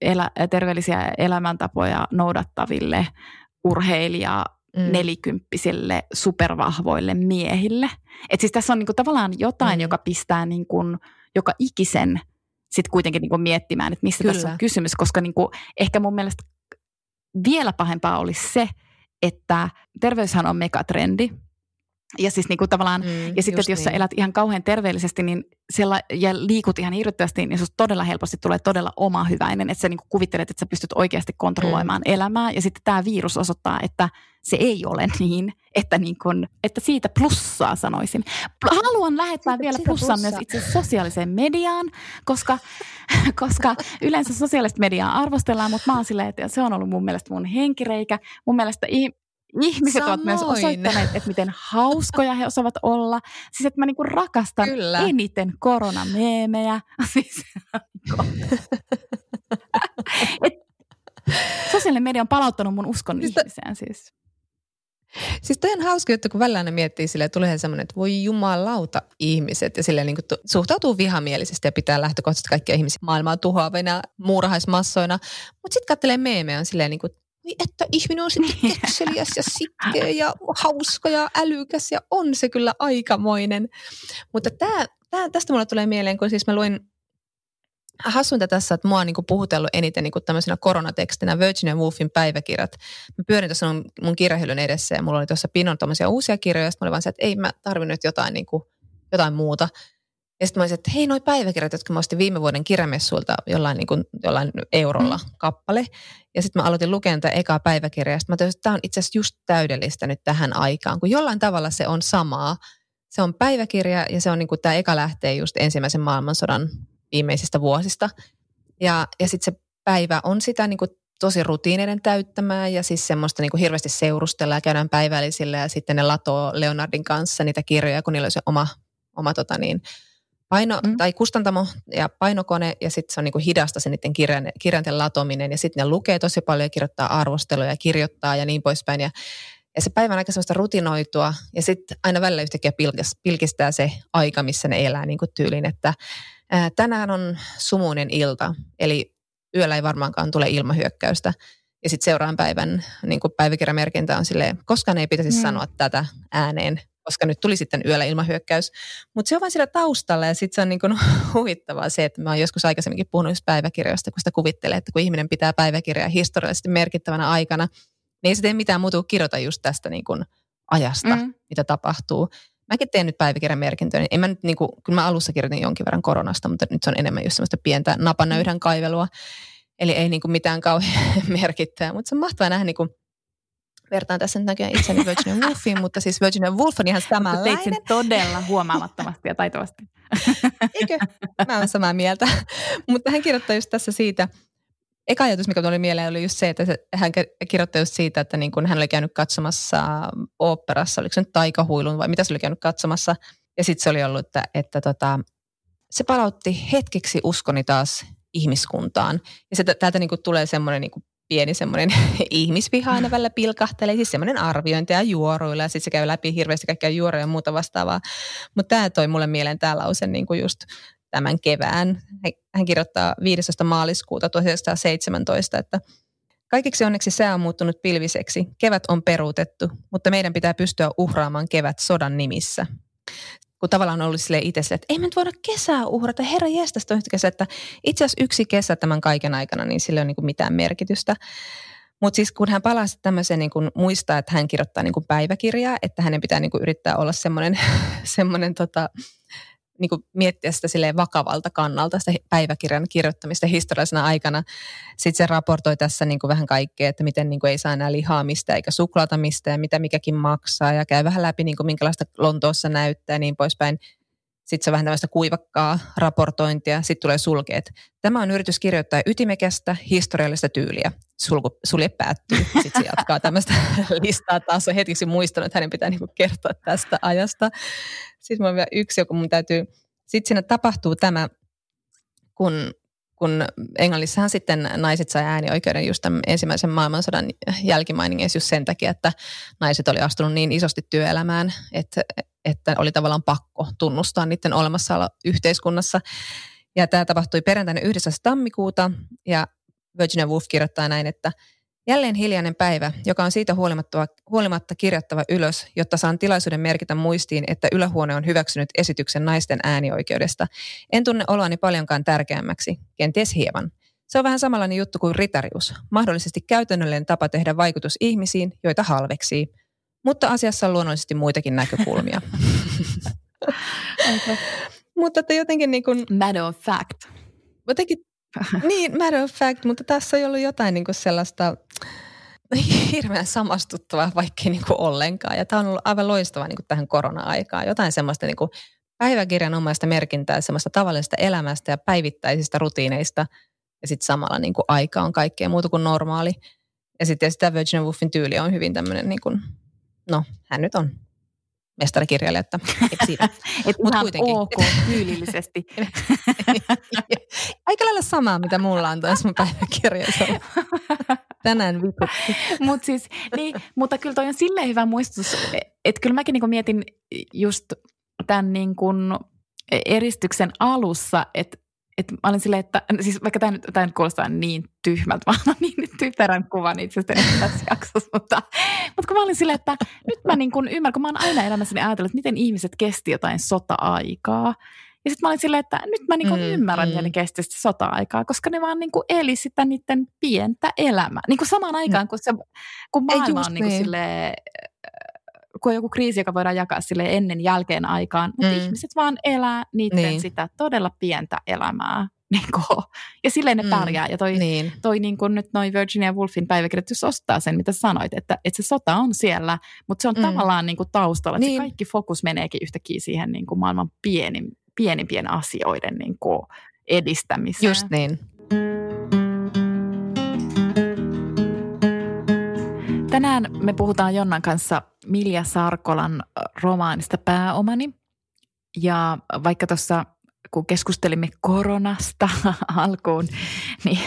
[SPEAKER 3] elä, terveellisiä elämäntapoja noudattaville urheilija mm. nelikymppisille supervahvoille miehille. Et siis tässä on niinku tavallaan jotain, mm. joka pistää niinku, joka ikisen sitten kuitenkin niinku miettimään, että mistä Kyllä. tässä on kysymys, koska niinku, ehkä mun mielestä vielä pahempaa olisi se, että terveyshän on megatrendi Ja siis niin kuin tavallaan,
[SPEAKER 4] Mm,
[SPEAKER 3] ja sitten, että jos sä
[SPEAKER 4] niin.
[SPEAKER 3] elät ihan kauhean terveellisesti niin sella, ja liikut ihan hirvittävästi, niin susta todella helposti tulee todella oma hyväinen, että sä niin kuin kuvittelet, että sä pystyt oikeasti kontrolloimaan mm. elämää. Ja sitten tämä virus osoittaa, että se ei ole niin, että, niin kuin, että siitä plussaa sanoisin. Haluan lähettää
[SPEAKER 4] Siitä-
[SPEAKER 3] vielä
[SPEAKER 4] siitä plussaa.
[SPEAKER 3] myös itse sosiaaliseen mediaan, koska, koska yleensä sosiaalista mediaa arvostellaan, mutta mä oon silleen, että se on ollut mun mielestä mun henkireikä. Mun mielestä ih- ihmiset ovat myös
[SPEAKER 4] Samoin.
[SPEAKER 3] osoittaneet, että miten hauskoja he osaavat olla. Siis että mä niinku rakastan
[SPEAKER 4] Kyllä.
[SPEAKER 3] eniten koronameemejä. Siis, niinku- Et sosiaalinen media on palauttanut mun uskon
[SPEAKER 4] Siis
[SPEAKER 3] ihmiseen siis.
[SPEAKER 4] Siis toi on hauska juttu, kun välillä aina miettii silleen, tulee semmoinen, että voi jumalauta ihmiset ja silleen niin kuin suhtautuu vihamielisesti ja pitää lähtökohtaisesti kaikkia ihmisiä maailmaa tuhoavina muurahaismassoina. Mutta sitten katselee meemejä on silleen niin kuin, voi että ihminen on sitten kekseliäs ja sitkeä ja hauska ja älykäs ja on se kyllä aikamoinen. Mutta tää, tää, tästä mulle tulee mieleen, kun siis mä luin hassuinta tässä, että mua on niin kuin puhutellut eniten niin kuin tämmöisenä koronatekstinä Virginia Woolfin päiväkirjat. Mä pyörin tuossa mun, mun kirjahyllyn edessä ja mulla oli tuossa pinon uusia kirjoja. Sitten mä olin vaan se, että ei mä tarvin nyt jotain, niin kuin, jotain muuta. Ja sitten mä olisin, että hei, noi päiväkirjat, jotka mä ostin viime vuoden kirjamessuilta jollain, niin kuin, jollain eurolla mm. kappale. Ja sitten mä aloitin lukemaan tätä ekaa päiväkirjaa. Sitten mä tajusin, että tämä on itse asiassa just täydellistä nyt tähän aikaan, kun jollain tavalla se on samaa. Se on päiväkirja ja se on niin kuin, tämä eka lähtee just ensimmäisen maailmansodan viimeisistä vuosista. Ja, ja sitten se päivä on sitä niin kuin tosi rutiineiden täyttämää ja siis semmoista niin kuin hirveästi seurustellaan ja käydään päivällisillä ja sitten ne latoo Leonardin kanssa niitä kirjoja, kun niillä on se oma, oma tota niin, paino,
[SPEAKER 3] Mm.
[SPEAKER 4] tai kustantamo ja painokone ja sitten se on niin kuin hidasta se niiden kirjan, kirjainten latominen ja sitten ne lukee tosi paljon ja kirjoittaa arvosteluja ja kirjoittaa ja niin poispäin ja ja se päivän aika semmoista rutinoitua ja sitten aina välillä yhtäkkiä pilkis, pilkistää se aika, missä ne elää niin kuin tyyliin, että ää, tänään on sumuinen ilta, eli yöllä ei varmaankaan tule ilmahyökkäystä. Ja sitten seuraavan päivän niin päiväkirjamerkintä on silleen, koskaan ei pitäisi
[SPEAKER 3] mm.
[SPEAKER 4] sanoa tätä ääneen, koska nyt tuli sitten yöllä ilmahyökkäys. Mutta se on vain siellä taustalla ja sitten se on niin kuin huvittavaa se, että mä oon joskus aikaisemminkin puhunut just päiväkirjoista, kun sitä kuvittelee, että kun ihminen pitää päiväkirjaa historiallisesti merkittävänä aikana, niin ei se tee mitään muuta kuin kirjoita just tästä niin kuin ajasta,
[SPEAKER 3] Mm.
[SPEAKER 4] mitä tapahtuu. Mäkin teen nyt päiväkirjan merkintöjä. niin En mä nyt niin kuin, kyllä mä alussa kirjoitin jonkin verran koronasta, mutta nyt se on enemmän just semmoista pientä napanöydän kaivelua. Eli ei niin kuin mitään kauhean merkittää, mutta se on mahtavaa nähdä niin kuin, vertaan tässä nyt näköjään itseni Virginia Woolfiin, mutta siis Virginia Woolf on ihan
[SPEAKER 3] Sä teit
[SPEAKER 4] samanlainen.
[SPEAKER 3] sen todella huomaamattomasti ja taitavasti.
[SPEAKER 4] Eikö? Mä oon samaa mieltä. Mutta hän kirjoittaa just tässä siitä, eka ajatus, mikä tuli mieleen, oli just se, että se, hän kirjoittaa just siitä, että niin kun hän oli käynyt katsomassa oopperassa, oliko se nyt taikahuilun vai mitä se oli käynyt katsomassa. Ja sitten se oli ollut, että, että tota, se palautti hetkeksi uskoni taas ihmiskuntaan. Ja se, täältä niin tulee semmoinen niin pieni semmoinen ihmisviha aina välillä pilkahtelee, siis semmoinen arviointi ja juoruilla ja sitten se käy läpi hirveästi kaikkia juoruja ja muuta vastaavaa. Mutta tämä toi mulle mieleen tämä lause niin kuin just tämän kevään. Hän kirjoittaa 15. maaliskuuta 1917, että Kaikiksi onneksi sää on muuttunut pilviseksi. Kevät on peruutettu, mutta meidän pitää pystyä uhraamaan kevät sodan nimissä. Kun tavallaan on ollut sille itse silleen, että ei me nyt voida kesää uhrata. Herra jestas on kesä, että itse asiassa yksi kesä tämän kaiken aikana, niin sillä ei ole niin kuin mitään merkitystä. Mutta siis kun hän palasi tämmöiseen, niin kun muistaa, että hän kirjoittaa niin kuin päiväkirjaa, että hänen pitää niin kuin yrittää olla semmoinen, semmoinen tota, niin kuin miettiä sitä silleen vakavalta kannalta, sitä päiväkirjan kirjoittamista historiallisena aikana. Sitten se raportoi tässä niin kuin vähän kaikkea, että miten niin kuin ei saa enää lihaa mistä eikä suklaata mistä ja mitä mikäkin maksaa ja käy vähän läpi niin kuin minkälaista Lontoossa näyttää ja niin poispäin. Sitten se on vähän tämmöistä kuivakkaa raportointia. Sitten tulee sulkeet. Tämä on yritys kirjoittaa ytimekästä historiallista tyyliä. Sulku, sulje päättyy. Sitten se jatkaa tämmöistä listaa taas. On hetkeksi muistanut, että hänen pitää niinku kertoa tästä ajasta. Sitten on vielä yksi, joka mun täytyy... Sitten siinä tapahtuu tämä, kun, kun Englannissahan sitten naiset sai äänioikeuden just tämän ensimmäisen maailmansodan jälkimainingeissa just sen takia, että naiset oli astunut niin isosti työelämään, että, että oli tavallaan pakko tunnustaa niiden olemassaolo yhteiskunnassa. Ja tämä tapahtui perjantaina 9. tammikuuta ja Virginia Woolf kirjoittaa näin, että Jälleen hiljainen päivä, joka on siitä huolimatta, huolimatta kirjattava ylös, jotta saan tilaisuuden merkitä muistiin, että ylähuone on hyväksynyt esityksen naisten äänioikeudesta. En tunne oloani paljonkaan tärkeämmäksi, kenties hieman. Se on vähän samanlainen juttu kuin ritarius, mahdollisesti käytännöllinen tapa tehdä vaikutus ihmisiin, joita halveksii. Mutta asiassa on luonnollisesti muitakin näkökulmia. Mutta että jotenkin niin kuin,
[SPEAKER 3] Matter of fact.
[SPEAKER 4] jotenkin, niin matter of fact, mutta tässä ei ollut jotain niin kuin sellaista hirveän samastuttavaa, vaikkei niin kuin ollenkaan. Ja tämä on ollut aivan loistavaa niin kuin tähän korona-aikaan. Jotain semmoista niin kuin päiväkirjanomaista merkintää semmoista tavallisesta elämästä ja päivittäisistä rutiineista. Ja sitten samalla niin kuin aika on kaikkea muuta kuin normaali. Ja sitten sitä Virginia Woolfin tyyli on hyvin tämmöinen, niin kuin, no hän nyt on mestarikirjailija, että eikö siinä?
[SPEAKER 3] Et
[SPEAKER 4] Mut kuitenkin.
[SPEAKER 3] ok tyylillisesti.
[SPEAKER 4] Aika lailla samaa, mitä mulla on tässä mun päiväkirjassa. Tänään viputti.
[SPEAKER 3] Mut siis, niin, mutta kyllä toi on silleen hyvä muistutus, että kyllä mäkin niinku mietin just tämän niinku eristyksen alussa, että et mä olin silleen, että siis vaikka tämä nyt, nyt kuulostaa niin tyhmältä, mä annan niin typerän kuvan itse asiassa tässä jaksossa, mutta, mutta kun mä olin silleen, että nyt mä niin kuin ymmärrän, kun mä oon aina elämässäni ajatellut, että miten ihmiset kesti jotain sota-aikaa. Ja sitten mä olin silleen, että nyt mä niin kuin
[SPEAKER 4] Mm,
[SPEAKER 3] mm, ymmärrän,
[SPEAKER 4] mm.
[SPEAKER 3] miten ne kesti sitä sota-aikaa, koska ne vaan niin kuin eli sitä niiden pientä elämää. Niin kuin samaan aikaan, kun, se, kun maailma on niin kuin
[SPEAKER 4] niin.
[SPEAKER 3] silleen, kun on joku kriisi, joka voidaan jakaa sille ennen jälkeen aikaan, mutta
[SPEAKER 4] Mm.
[SPEAKER 3] mm. ihmiset vaan elää niiden
[SPEAKER 4] Niin.
[SPEAKER 3] sitä todella pientä elämää. Niin kuin, ja silleen ne
[SPEAKER 4] Mm.
[SPEAKER 3] pärjää. Ja toi,
[SPEAKER 4] Niin.
[SPEAKER 3] toi niin kuin nyt noi Virginia Woolfin päiväkirjat, jos ostaa sen, mitä sanoit, että, että se sota on siellä, mutta se on
[SPEAKER 4] Mm.
[SPEAKER 3] mm. tavallaan niin kuin taustalla. Että
[SPEAKER 4] Niin.
[SPEAKER 3] se kaikki fokus meneekin yhtäkkiä siihen niin kuin maailman pienin, pienimpien asioiden niin kuin edistämiseen.
[SPEAKER 4] Just niin.
[SPEAKER 3] Tänään me puhutaan Jonnan kanssa Milja Sarkolan romaanista Pääomani. Ja vaikka tuossa kun keskustelimme koronasta alkuun, niin,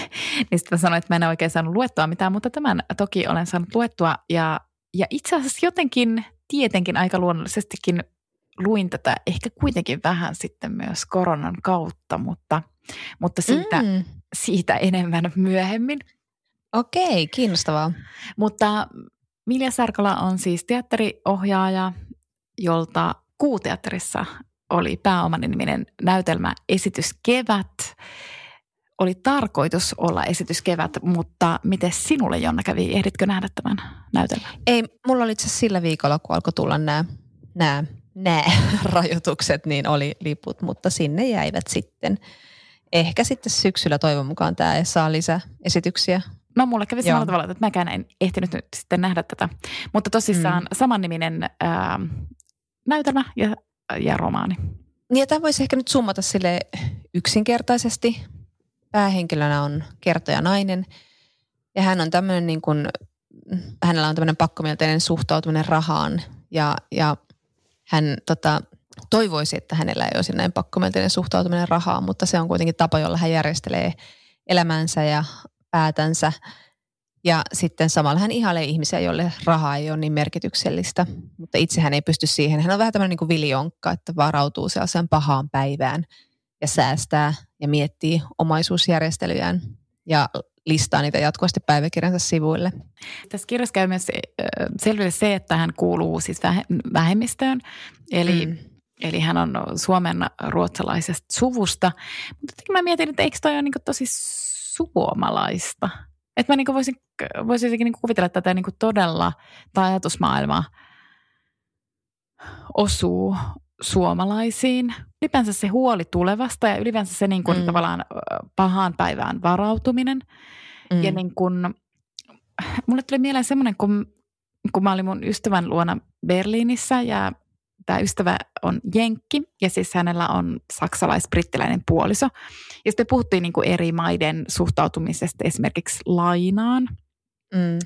[SPEAKER 3] niin sitten sanoin, että mä en oikein saanut luettua mitään, mutta tämän toki olen saanut luettua. Ja, ja itse asiassa jotenkin tietenkin aika luonnollisestikin luin tätä ehkä kuitenkin vähän sitten myös koronan kautta, mutta, mutta siitä, mm. Siitä enemmän myöhemmin.
[SPEAKER 4] Okei, kiinnostavaa.
[SPEAKER 3] Mutta Milja Sarkola on siis teatteriohjaaja, jolta Kuuteatterissa oli pääomani niminen näytelmä Esitys Kevät. Oli tarkoitus olla Esitys Kevät, mutta miten sinulle Jonna kävi? Ehditkö nähdä tämän näytelmän?
[SPEAKER 4] Ei, mulla oli itse asiassa sillä viikolla, kun alkoi tulla nämä, nämä, nämä rajoitukset, niin oli liput, mutta sinne jäivät sitten. Ehkä sitten syksyllä toivon mukaan tämä saa lisää esityksiä.
[SPEAKER 3] No mulle kävi samalla tavalla, että mäkään en ehtinyt nyt sitten nähdä tätä. Mutta tosissaan mm. samanniminen ää, näytelmä ja, ja romaani.
[SPEAKER 4] Niin ja tämä voisi ehkä nyt summata sille yksinkertaisesti. Päähenkilönä on kertoja nainen ja hän on tämmöinen niin kuin, hänellä on tämmöinen pakkomielteinen suhtautuminen rahaan ja, ja hän tota, toivoisi, että hänellä ei olisi näin pakkomielteinen suhtautuminen rahaan, mutta se on kuitenkin tapa, jolla hän järjestelee elämänsä ja päätänsä. Ja sitten samalla hän ihailee ihmisiä, joille raha ei ole niin merkityksellistä, mutta itse hän ei pysty siihen. Hän on vähän tämmöinen niin viljonkka, että varautuu sellaiseen pahaan päivään ja säästää ja miettii omaisuusjärjestelyjään ja listaa niitä jatkuvasti päiväkirjansa sivuille.
[SPEAKER 3] Tässä kirjassa käy myös ö, selville se, että hän kuuluu siis vähe- vähemmistöön, eli,
[SPEAKER 4] Mm.
[SPEAKER 3] mm. eli hän on Suomen ruotsalaisesta suvusta. Mutta jotenkin mä mietin, että eikö toi ole niin tosi suomalaista? Että mä niin voisin, voisin jotenkin niin kuvitella, että tämä niin todella, tämä ajatusmaailma osuu suomalaisiin. Ylipäänsä se huoli tulevasta ja ylipäänsä se niin kuin
[SPEAKER 4] Mm.
[SPEAKER 3] tavallaan pahaan päivään varautuminen.
[SPEAKER 4] Mm.
[SPEAKER 3] Ja niin kun, mulle tuli mieleen semmoinen, kun, kun mä olin mun ystävän luona Berliinissä ja tämä ystävä on jenkki ja siis hänellä on saksalais-brittiläinen puoliso. Ja sitten puhuttiin niin kuin eri maiden suhtautumisesta esimerkiksi lainaan.
[SPEAKER 4] Mm.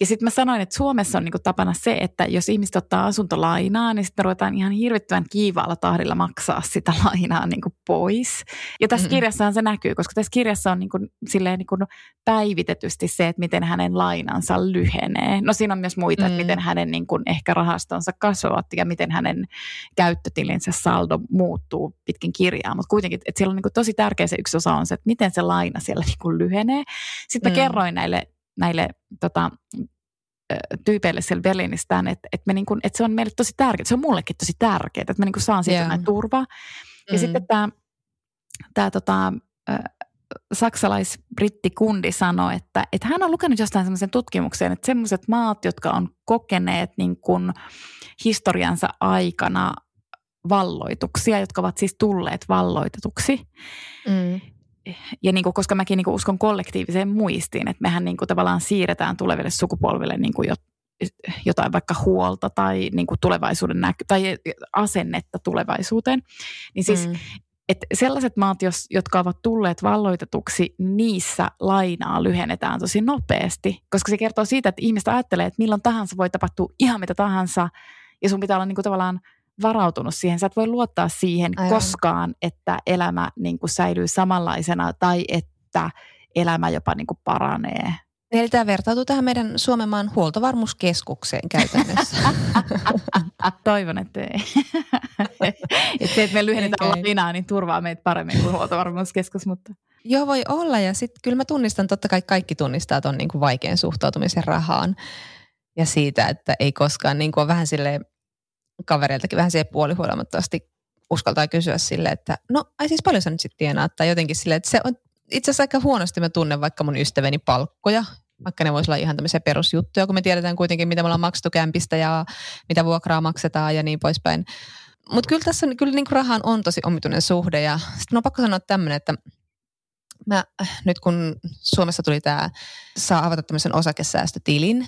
[SPEAKER 3] Ja sitten mä sanoin, että Suomessa on niinku tapana se, että jos ihmiset ottaa asuntolainaa, niin sitten ruvetaan ihan hirvittävän kiivaalla tahdilla maksaa sitä lainaa niinku pois. Ja tässä
[SPEAKER 4] Mm-mm.
[SPEAKER 3] kirjassahan se näkyy, koska tässä kirjassa on niinku, silleen niinku päivitetysti se, että miten hänen lainansa lyhenee. No siinä on myös muita, mm.
[SPEAKER 4] Mm.
[SPEAKER 3] että miten hänen niinku ehkä rahastonsa kasvavat ja miten hänen käyttötilinsä saldo muuttuu pitkin kirjaa. Mutta kuitenkin, että siellä on niinku tosi tärkeä se yksi osa on se, että miten se laina siellä niinku lyhenee. Sitten mä
[SPEAKER 4] Mm.
[SPEAKER 3] kerroin näille, näille tota, tyypeille siellä Berliinistään, että, että, me niin kuin, että se on meille tosi tärkeää. Se on mullekin tosi tärkeää, että mä niin kuin saan siitä näin turvaa. Ja
[SPEAKER 4] Mm.
[SPEAKER 3] sitten tämä, tämä tota, saksalais-brittikundi sanoi, että, että hän on lukenut jostain semmoisen tutkimuksen, että semmoiset maat, jotka on kokeneet niin kuin historiansa aikana valloituksia, jotka ovat siis tulleet valloitetuksi. Mm. Ja niin kuin, koska mäkin niin kuin uskon kollektiiviseen muistiin, että mehän niin kuin tavallaan siirretään tuleville sukupolville niin kuin jotain vaikka huolta tai niin kuin tulevaisuuden näky- tai asennetta tulevaisuuteen. Niin siis mm että sellaiset maat, jos, jotka ovat tulleet valloitetuksi, niissä lainaa lyhennetään tosi nopeasti, koska se kertoo siitä, että ihmiset ajattelee, että milloin tahansa voi tapahtua ihan mitä tahansa, ja sun pitää olla niin kuin tavallaan varautunut siihen. Sä et voi luottaa siihen Aivan. koskaan, että elämä niin kuin säilyy samanlaisena tai että elämä jopa niin kuin paranee.
[SPEAKER 4] Eli tämä vertautuu tähän meidän Suomen maan huoltovarmuuskeskukseen käytännössä.
[SPEAKER 3] Toivon, että ei. että se, että me lyhennetään lainaa, niin turvaa meitä paremmin kuin huoltovarmuuskeskus. Mutta.
[SPEAKER 4] Joo, voi olla. Ja sitten kyllä mä tunnistan, totta kai kaikki tunnistaa tuon niin vaikean suhtautumisen rahaan. Ja siitä, että ei koskaan niin kuin on vähän sille kavereiltakin vähän se puolihuolimattomasti uskaltaa kysyä sille, että no ai siis paljon sä nyt sitten tienaat. Tai jotenkin sille, että se on itse asiassa aika huonosti mä tunnen vaikka mun ystäväni palkkoja, vaikka ne voisi olla ihan tämmöisiä perusjuttuja, kun me tiedetään kuitenkin, mitä me ollaan maksettu kämpistä ja mitä vuokraa maksetaan ja niin poispäin. Mutta kyllä tässä kyllä niin rahaan on tosi omituinen suhde ja sitten on pakko sanoa tämmöinen, että mä nyt kun Suomessa tuli tämä, saa avata tämmöisen osakesäästötilin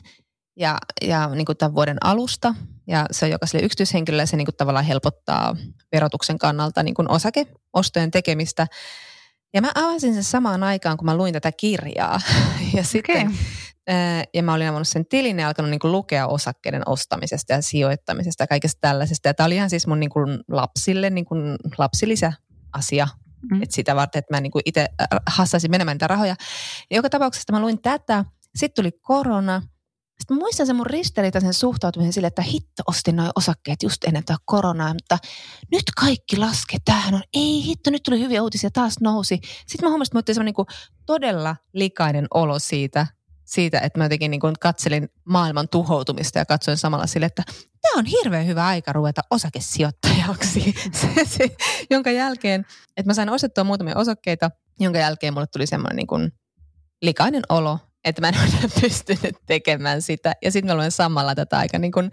[SPEAKER 4] ja, ja niin kuin tämän vuoden alusta ja se on jokaiselle yksityishenkilölle se niin kuin tavallaan helpottaa verotuksen kannalta niin kuin osakeostojen tekemistä – ja mä avasin sen samaan aikaan, kun mä luin tätä kirjaa. Ja sitten, okay. ja mä olin avannut sen tilin ja alkanut niin kuin lukea osakkeiden ostamisesta ja sijoittamisesta ja kaikesta tällaisesta. Ja tämä oli ihan siis mun niin kuin lapsille niin kuin lapsilisä asia. Mm. Että sitä varten, että mä niin kuin itse hassaisin menemään niitä rahoja. Ja joka tapauksessa mä luin tätä. Sitten tuli korona – sitten muistan sen mun ristiriitaisen suhtautumisen sille, että hitto ostin noin osakkeet just ennen tätä koronaa, mutta nyt kaikki laskee. Tämähän on, ei hitto, nyt tuli hyviä uutisia, taas nousi. Sitten mä huomasin, että mä niin todella likainen olo siitä, siitä, että mä jotenkin niin kuin katselin maailman tuhoutumista ja katsoin samalla sille, että tämä on hirveän hyvä aika ruveta osakesijoittajaksi. se, se, jonka jälkeen, että mä sain ostettua muutamia osakkeita, jonka jälkeen mulle tuli semmoinen niin kuin likainen olo, että mä en ole pystynyt tekemään sitä. Ja sitten mä luen samalla tätä aika niin kuin,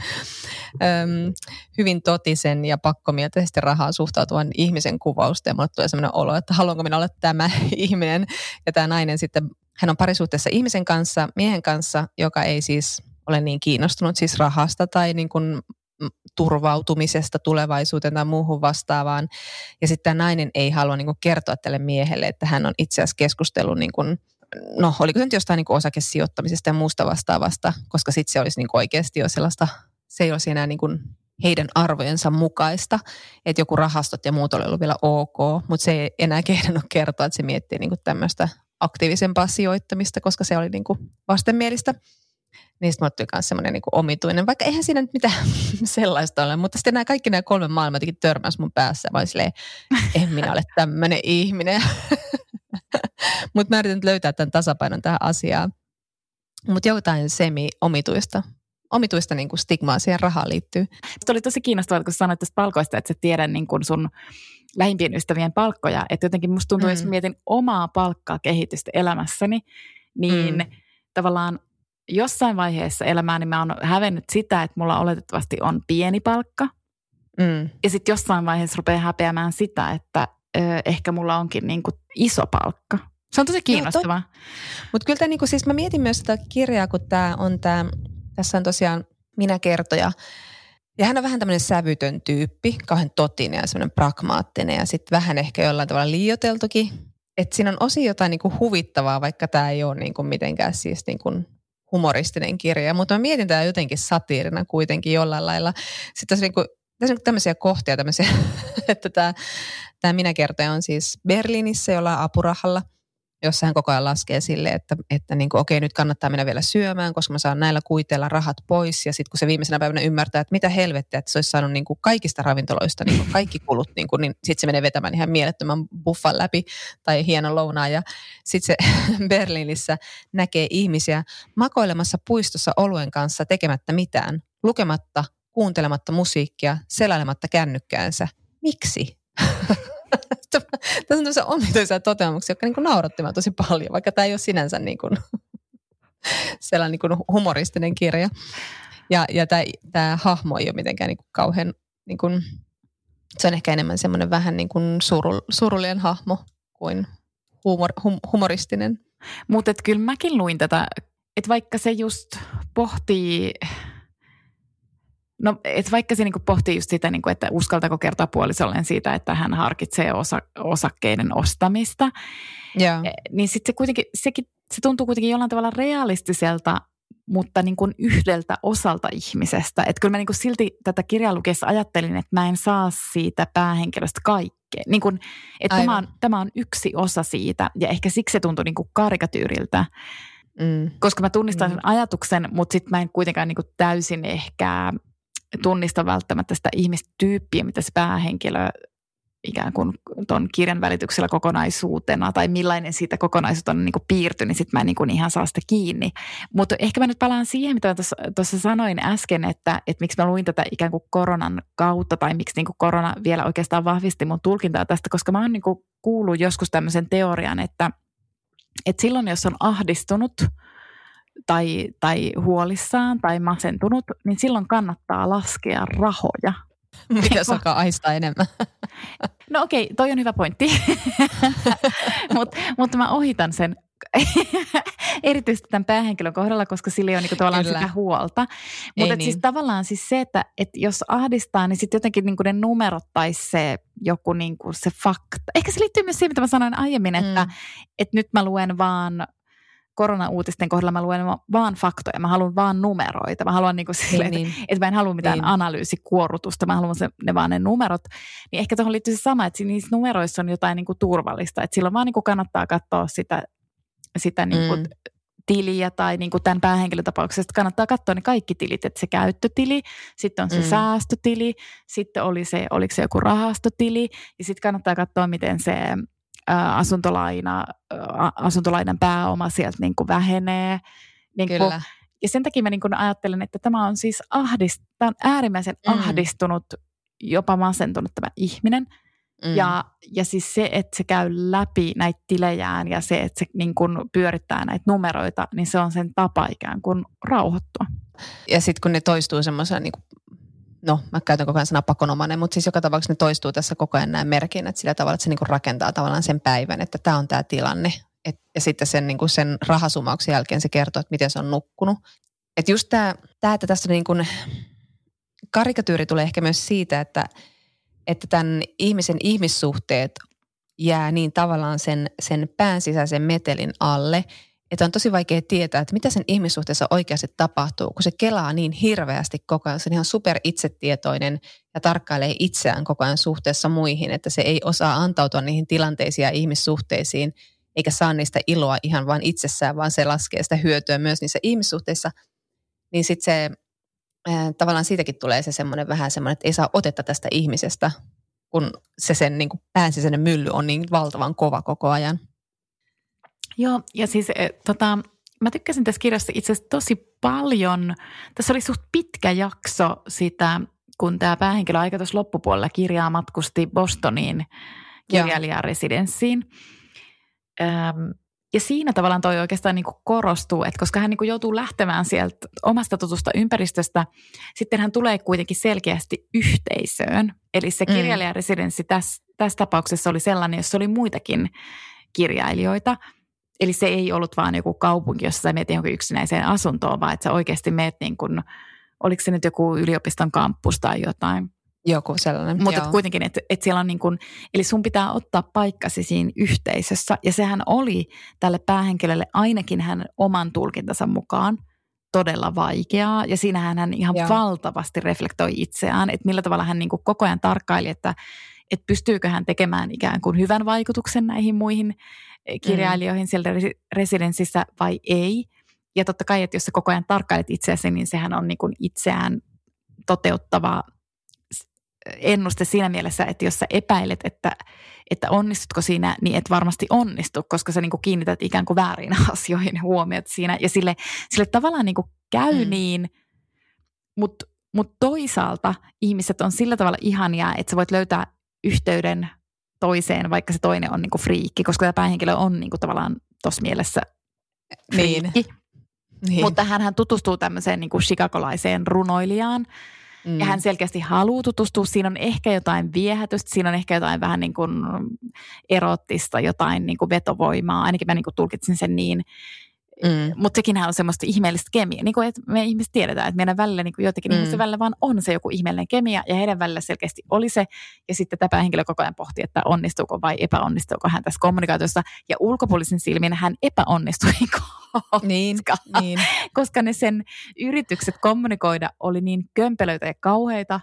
[SPEAKER 4] äm, hyvin totisen ja pakkomielteisesti rahaa suhtautuvan ihmisen kuvausta. Ja mulle tulee sellainen olo, että haluanko minä olla tämä ihminen. Ja tämä nainen sitten, hän on parisuhteessa ihmisen kanssa, miehen kanssa, joka ei siis ole niin kiinnostunut siis rahasta tai niin kuin turvautumisesta tulevaisuuteen tai muuhun vastaavaan. Ja sitten tämä nainen ei halua niin kertoa tälle miehelle, että hän on itse asiassa keskustellut niin kuin no oliko se nyt jostain niin kuin osakesijoittamisesta ja muusta vastaavasta, koska sitten se olisi niin kuin oikeasti jo sellaista, se ei olisi enää niin kuin heidän arvojensa mukaista, että joku rahastot ja muut oli ollut vielä ok, mutta se ei enää kehdannut kertoa, että se miettii niin kuin tämmöistä aktiivisempaa sijoittamista, koska se oli niin kuin vastenmielistä. Niistä mulle tuli myös semmoinen niin omituinen, vaikka eihän siinä nyt mitään sellaista ole, mutta sitten nämä kaikki nämä kolme maailmaa jotenkin mun päässä, vaan silleen, en minä ole tämmöinen ihminen. Mutta mä yritän löytää tämän tasapainon tähän asiaan. Mutta jotain semi-omituista omituista niin kuin stigmaa siihen rahaan liittyy.
[SPEAKER 3] Se oli tosi kiinnostavaa, kun sanoit tästä palkoista, että sä tiedät niin kuin sun lähimpien ystävien palkkoja. Että jotenkin musta tuntuu, mm. jos mietin omaa palkkaa kehitystä elämässäni, niin mm. tavallaan jossain vaiheessa elämää niin mä oon hävennyt sitä, että mulla oletettavasti on pieni palkka. Mm. Ja sitten jossain vaiheessa rupeaa häpeämään sitä, että ö, ehkä mulla onkin niin kuin iso palkka. Se on tosi kiinnostavaa.
[SPEAKER 4] Mutta kyllä tämä, niinku, siis mä mietin myös sitä kirjaa, kun tämä on tämä, tässä on tosiaan minä kertoja. Ja hän on vähän tämmöinen sävytön tyyppi, kauhean totinen ja semmoinen pragmaattinen ja sitten vähän ehkä jollain tavalla liioteltukin. Että siinä on osi jotain niinku huvittavaa, vaikka tämä ei ole niinku mitenkään siis niinku humoristinen kirja. Mutta mä mietin tämä jotenkin satiirina kuitenkin jollain lailla. Sitten tässä, niinku, tässä on tämmöisiä kohtia, tämmöisiä, että tämä, tämä minä kertoja on siis Berliinissä jollain apurahalla – jossa hän koko ajan laskee sille, että, että niin kuin, okei, nyt kannattaa mennä vielä syömään, koska mä saan näillä kuiteilla rahat pois. Ja sitten kun se viimeisenä päivänä ymmärtää, että mitä helvettiä, että se olisi saanut niin kuin kaikista ravintoloista niin kuin kaikki kulut, niin, kuin, niin sitten se menee vetämään ihan mielettömän buffan läpi tai hienon lounaan. Ja sitten se Berliinissä näkee ihmisiä makoilemassa puistossa oluen kanssa tekemättä mitään, lukematta, kuuntelematta musiikkia, selailematta kännykkäänsä. Miksi? Tässä on tämmöisiä omituisia toteamuksia, jotka niin naurattivat tosi paljon, vaikka tämä ei ole sinänsä niin kuin, sellainen niin kuin humoristinen kirja. Ja, ja tämä, tämä hahmo ei ole mitenkään niin kuin kauhean, niin kuin, se on ehkä enemmän semmoinen vähän niin kuin suru, surullinen hahmo kuin humor, hum, humoristinen.
[SPEAKER 3] Mutta kyllä mäkin luin tätä, että vaikka se just pohtii No, et vaikka se niinku pohtii just sitä, niinku, että uskaltako kertoa puolisolleen siitä, että hän harkitsee osa, osakkeiden ostamista,
[SPEAKER 4] yeah.
[SPEAKER 3] niin sitten se kuitenkin, sekin, se tuntuu kuitenkin jollain tavalla realistiselta, mutta niin kuin yhdeltä osalta ihmisestä. Että kyllä mä niin kuin silti tätä kirjaa lukiessa ajattelin, että mä en saa siitä päähenkilöstä kaikkea. Niin kuin, että tämä on, tämä on yksi osa siitä ja ehkä siksi se tuntui niin kuin karikatyyriltä. Mm. Koska mä tunnistan mm. sen ajatuksen, mutta sitten mä en kuitenkaan niin kuin täysin ehkä tunnista välttämättä sitä ihmistyyppiä, mitä se päähenkilö ikään kuin tuon kirjan välityksellä kokonaisuutena tai millainen siitä kokonaisuutta on niin piirtynyt, niin sitten mä en niin ihan saa sitä kiinni. Mutta ehkä mä nyt palaan siihen, mitä tuossa sanoin äsken, että, että miksi mä luin tätä ikään kuin koronan kautta tai miksi niin kuin korona vielä oikeastaan vahvisti mun tulkintaa tästä, koska mä oon niin kuin kuullut joskus tämmöisen teorian, että, että silloin jos on ahdistunut – tai, tai huolissaan tai masentunut, niin silloin kannattaa laskea rahoja.
[SPEAKER 4] Mitä alkaa aistaa enemmän?
[SPEAKER 3] No okei, okay, toi on hyvä pointti. Mutta mut mä ohitan sen erityisesti tämän päähenkilön kohdalla, koska sillä ei ole niinku tavallaan Kyllä. sitä huolta. Mutta siis niin. siis tavallaan siis se, että et jos ahdistaa, niin sitten jotenkin niinku ne numerot tai se joku niinku se fakta. Ehkä se liittyy myös siihen, mitä mä sanoin aiemmin, että mm. et nyt mä luen vaan korona-uutisten kohdalla mä luen vaan faktoja, mä haluan vaan numeroita. Mä haluan niinku sille, niin, niin. Että, että mä en halua mitään niin. analyysikuorutusta, mä haluan se, ne vaan ne numerot. Niin ehkä tuohon liittyy se sama, että niissä numeroissa on jotain niinku turvallista. Että silloin vaan niinku kannattaa katsoa sitä, sitä niinku mm. tiliä tai niin kuin tämän päähenkilötapauksesta kannattaa katsoa ne kaikki tilit, että se käyttötili, sitten on se mm. säästötili, sitten oli se, oliko se joku rahastotili ja sitten kannattaa katsoa, miten se asuntolaina, asuntolainan pääoma sieltä niin kuin vähenee. Niin kuin, Kyllä. Ja sen takia mä niin kuin ajattelen, että tämä on siis ahdist, tämä on äärimmäisen mm. ahdistunut, jopa masentunut tämä ihminen. Mm. Ja, ja siis se, että se käy läpi näitä tilejään ja se, että se niin kuin pyörittää näitä numeroita, niin se on sen tapa ikään kuin rauhoittua.
[SPEAKER 4] Ja sitten kun ne toistuu semmoisena niin no mä käytän koko ajan sanaa pakonomainen, mutta siis joka tapauksessa ne toistuu tässä koko ajan nämä merkinnät sillä tavalla, että se niinku rakentaa tavallaan sen päivän, että tämä on tämä tilanne. Et, ja sitten sen, niinku sen rahasumauksen jälkeen se kertoo, että miten se on nukkunut. Että just tämä, että tässä niinku, karikatyyri tulee ehkä myös siitä, että, että tämän ihmisen ihmissuhteet jää niin tavallaan sen, sen pään sisäisen metelin alle – että on tosi vaikea tietää, että mitä sen ihmissuhteessa oikeasti tapahtuu, kun se kelaa niin hirveästi koko ajan. Se on ihan super itsetietoinen ja tarkkailee itseään koko ajan suhteessa muihin, että se ei osaa antautua niihin tilanteisiin ja ihmissuhteisiin, eikä saa niistä iloa ihan vain itsessään, vaan se laskee sitä hyötyä myös niissä ihmissuhteissa. Niin sitten se tavallaan siitäkin tulee se semmoinen vähän semmoinen, että ei saa otetta tästä ihmisestä, kun se sen niin kuin päänsisäinen mylly on niin valtavan kova koko ajan.
[SPEAKER 3] Joo, ja siis e, tota, mä tykkäsin tässä kirjassa itse asiassa tosi paljon. Tässä oli suht pitkä jakso sitä, kun tämä päähenkilö aika tuossa loppupuolella kirjaa matkusti Bostoniin kirjailijaresidenssiin. Öm, ja siinä tavallaan toi oikeastaan niin kuin korostuu, että koska hän niin kuin joutuu lähtemään sieltä omasta tutusta ympäristöstä, sitten hän tulee kuitenkin selkeästi yhteisöön. Eli se mm. kirjailijaresidenssi tässä, tässä tapauksessa oli sellainen, jossa oli muitakin kirjailijoita – Eli se ei ollut vaan joku kaupunki, jossa sä menet johonkin yksinäiseen asuntoon, vaan että sä oikeasti meet niin kuin, oliko se nyt joku yliopiston kampus tai jotain.
[SPEAKER 4] Joku sellainen,
[SPEAKER 3] Mutta kuitenkin, että et siellä on niin kuin, eli sun pitää ottaa paikkasi siinä yhteisössä. Ja sehän oli tälle päähenkilölle ainakin hän oman tulkintansa mukaan todella vaikeaa. Ja siinähän hän ihan Joo. valtavasti reflektoi itseään, että millä tavalla hän niin kuin koko ajan tarkkaili, että, että pystyykö hän tekemään ikään kuin hyvän vaikutuksen näihin muihin kirjailijoihin mm. siellä residenssissä vai ei. Ja totta kai, että jos sä koko ajan tarkkailet itseäsi, niin sehän on niin kuin itseään toteuttava ennuste siinä mielessä, että jos sä epäilet, että, että onnistutko siinä, niin et varmasti onnistu, koska sä niin kuin kiinnität ikään kuin väärin asioihin huomiot siinä. Ja sille, sille tavallaan niin kuin käy mm. niin, mutta mut toisaalta ihmiset on sillä tavalla ihania, että sä voit löytää yhteyden toiseen, vaikka se toinen on niinku friikki, koska tämä päähenkilö on niinku tavallaan tuossa mielessä
[SPEAKER 4] Niin.
[SPEAKER 3] friikki.
[SPEAKER 4] Niin.
[SPEAKER 3] Mutta hän tutustuu tämmöiseen niinku chicagolaiseen runoilijaan,
[SPEAKER 4] mm.
[SPEAKER 3] ja hän selkeästi haluaa tutustua. Siinä on ehkä jotain viehätystä, siinä on ehkä jotain vähän niin kuin erottista, jotain niin kuin vetovoimaa. Ainakin mä niin kuin tulkitsin sen niin.
[SPEAKER 4] Mm.
[SPEAKER 3] Mutta sekinhän on semmoista ihmeellistä kemiaa. Niin kuin, että me ihmiset tiedetään, että meidän välillä, niin kuin
[SPEAKER 4] Mm.
[SPEAKER 3] ihmisten välillä vaan on se joku ihmeellinen kemia. Ja heidän välillä selkeästi oli se. Ja sitten tämä henkilö koko ajan pohti, että onnistuuko vai epäonnistuuko hän tässä kommunikaatiossa. Ja ulkopuolisen silmin hän epäonnistui
[SPEAKER 4] Niin,
[SPEAKER 3] koska,
[SPEAKER 4] niin.
[SPEAKER 3] koska ne sen yritykset kommunikoida oli niin kömpelöitä ja kauheita.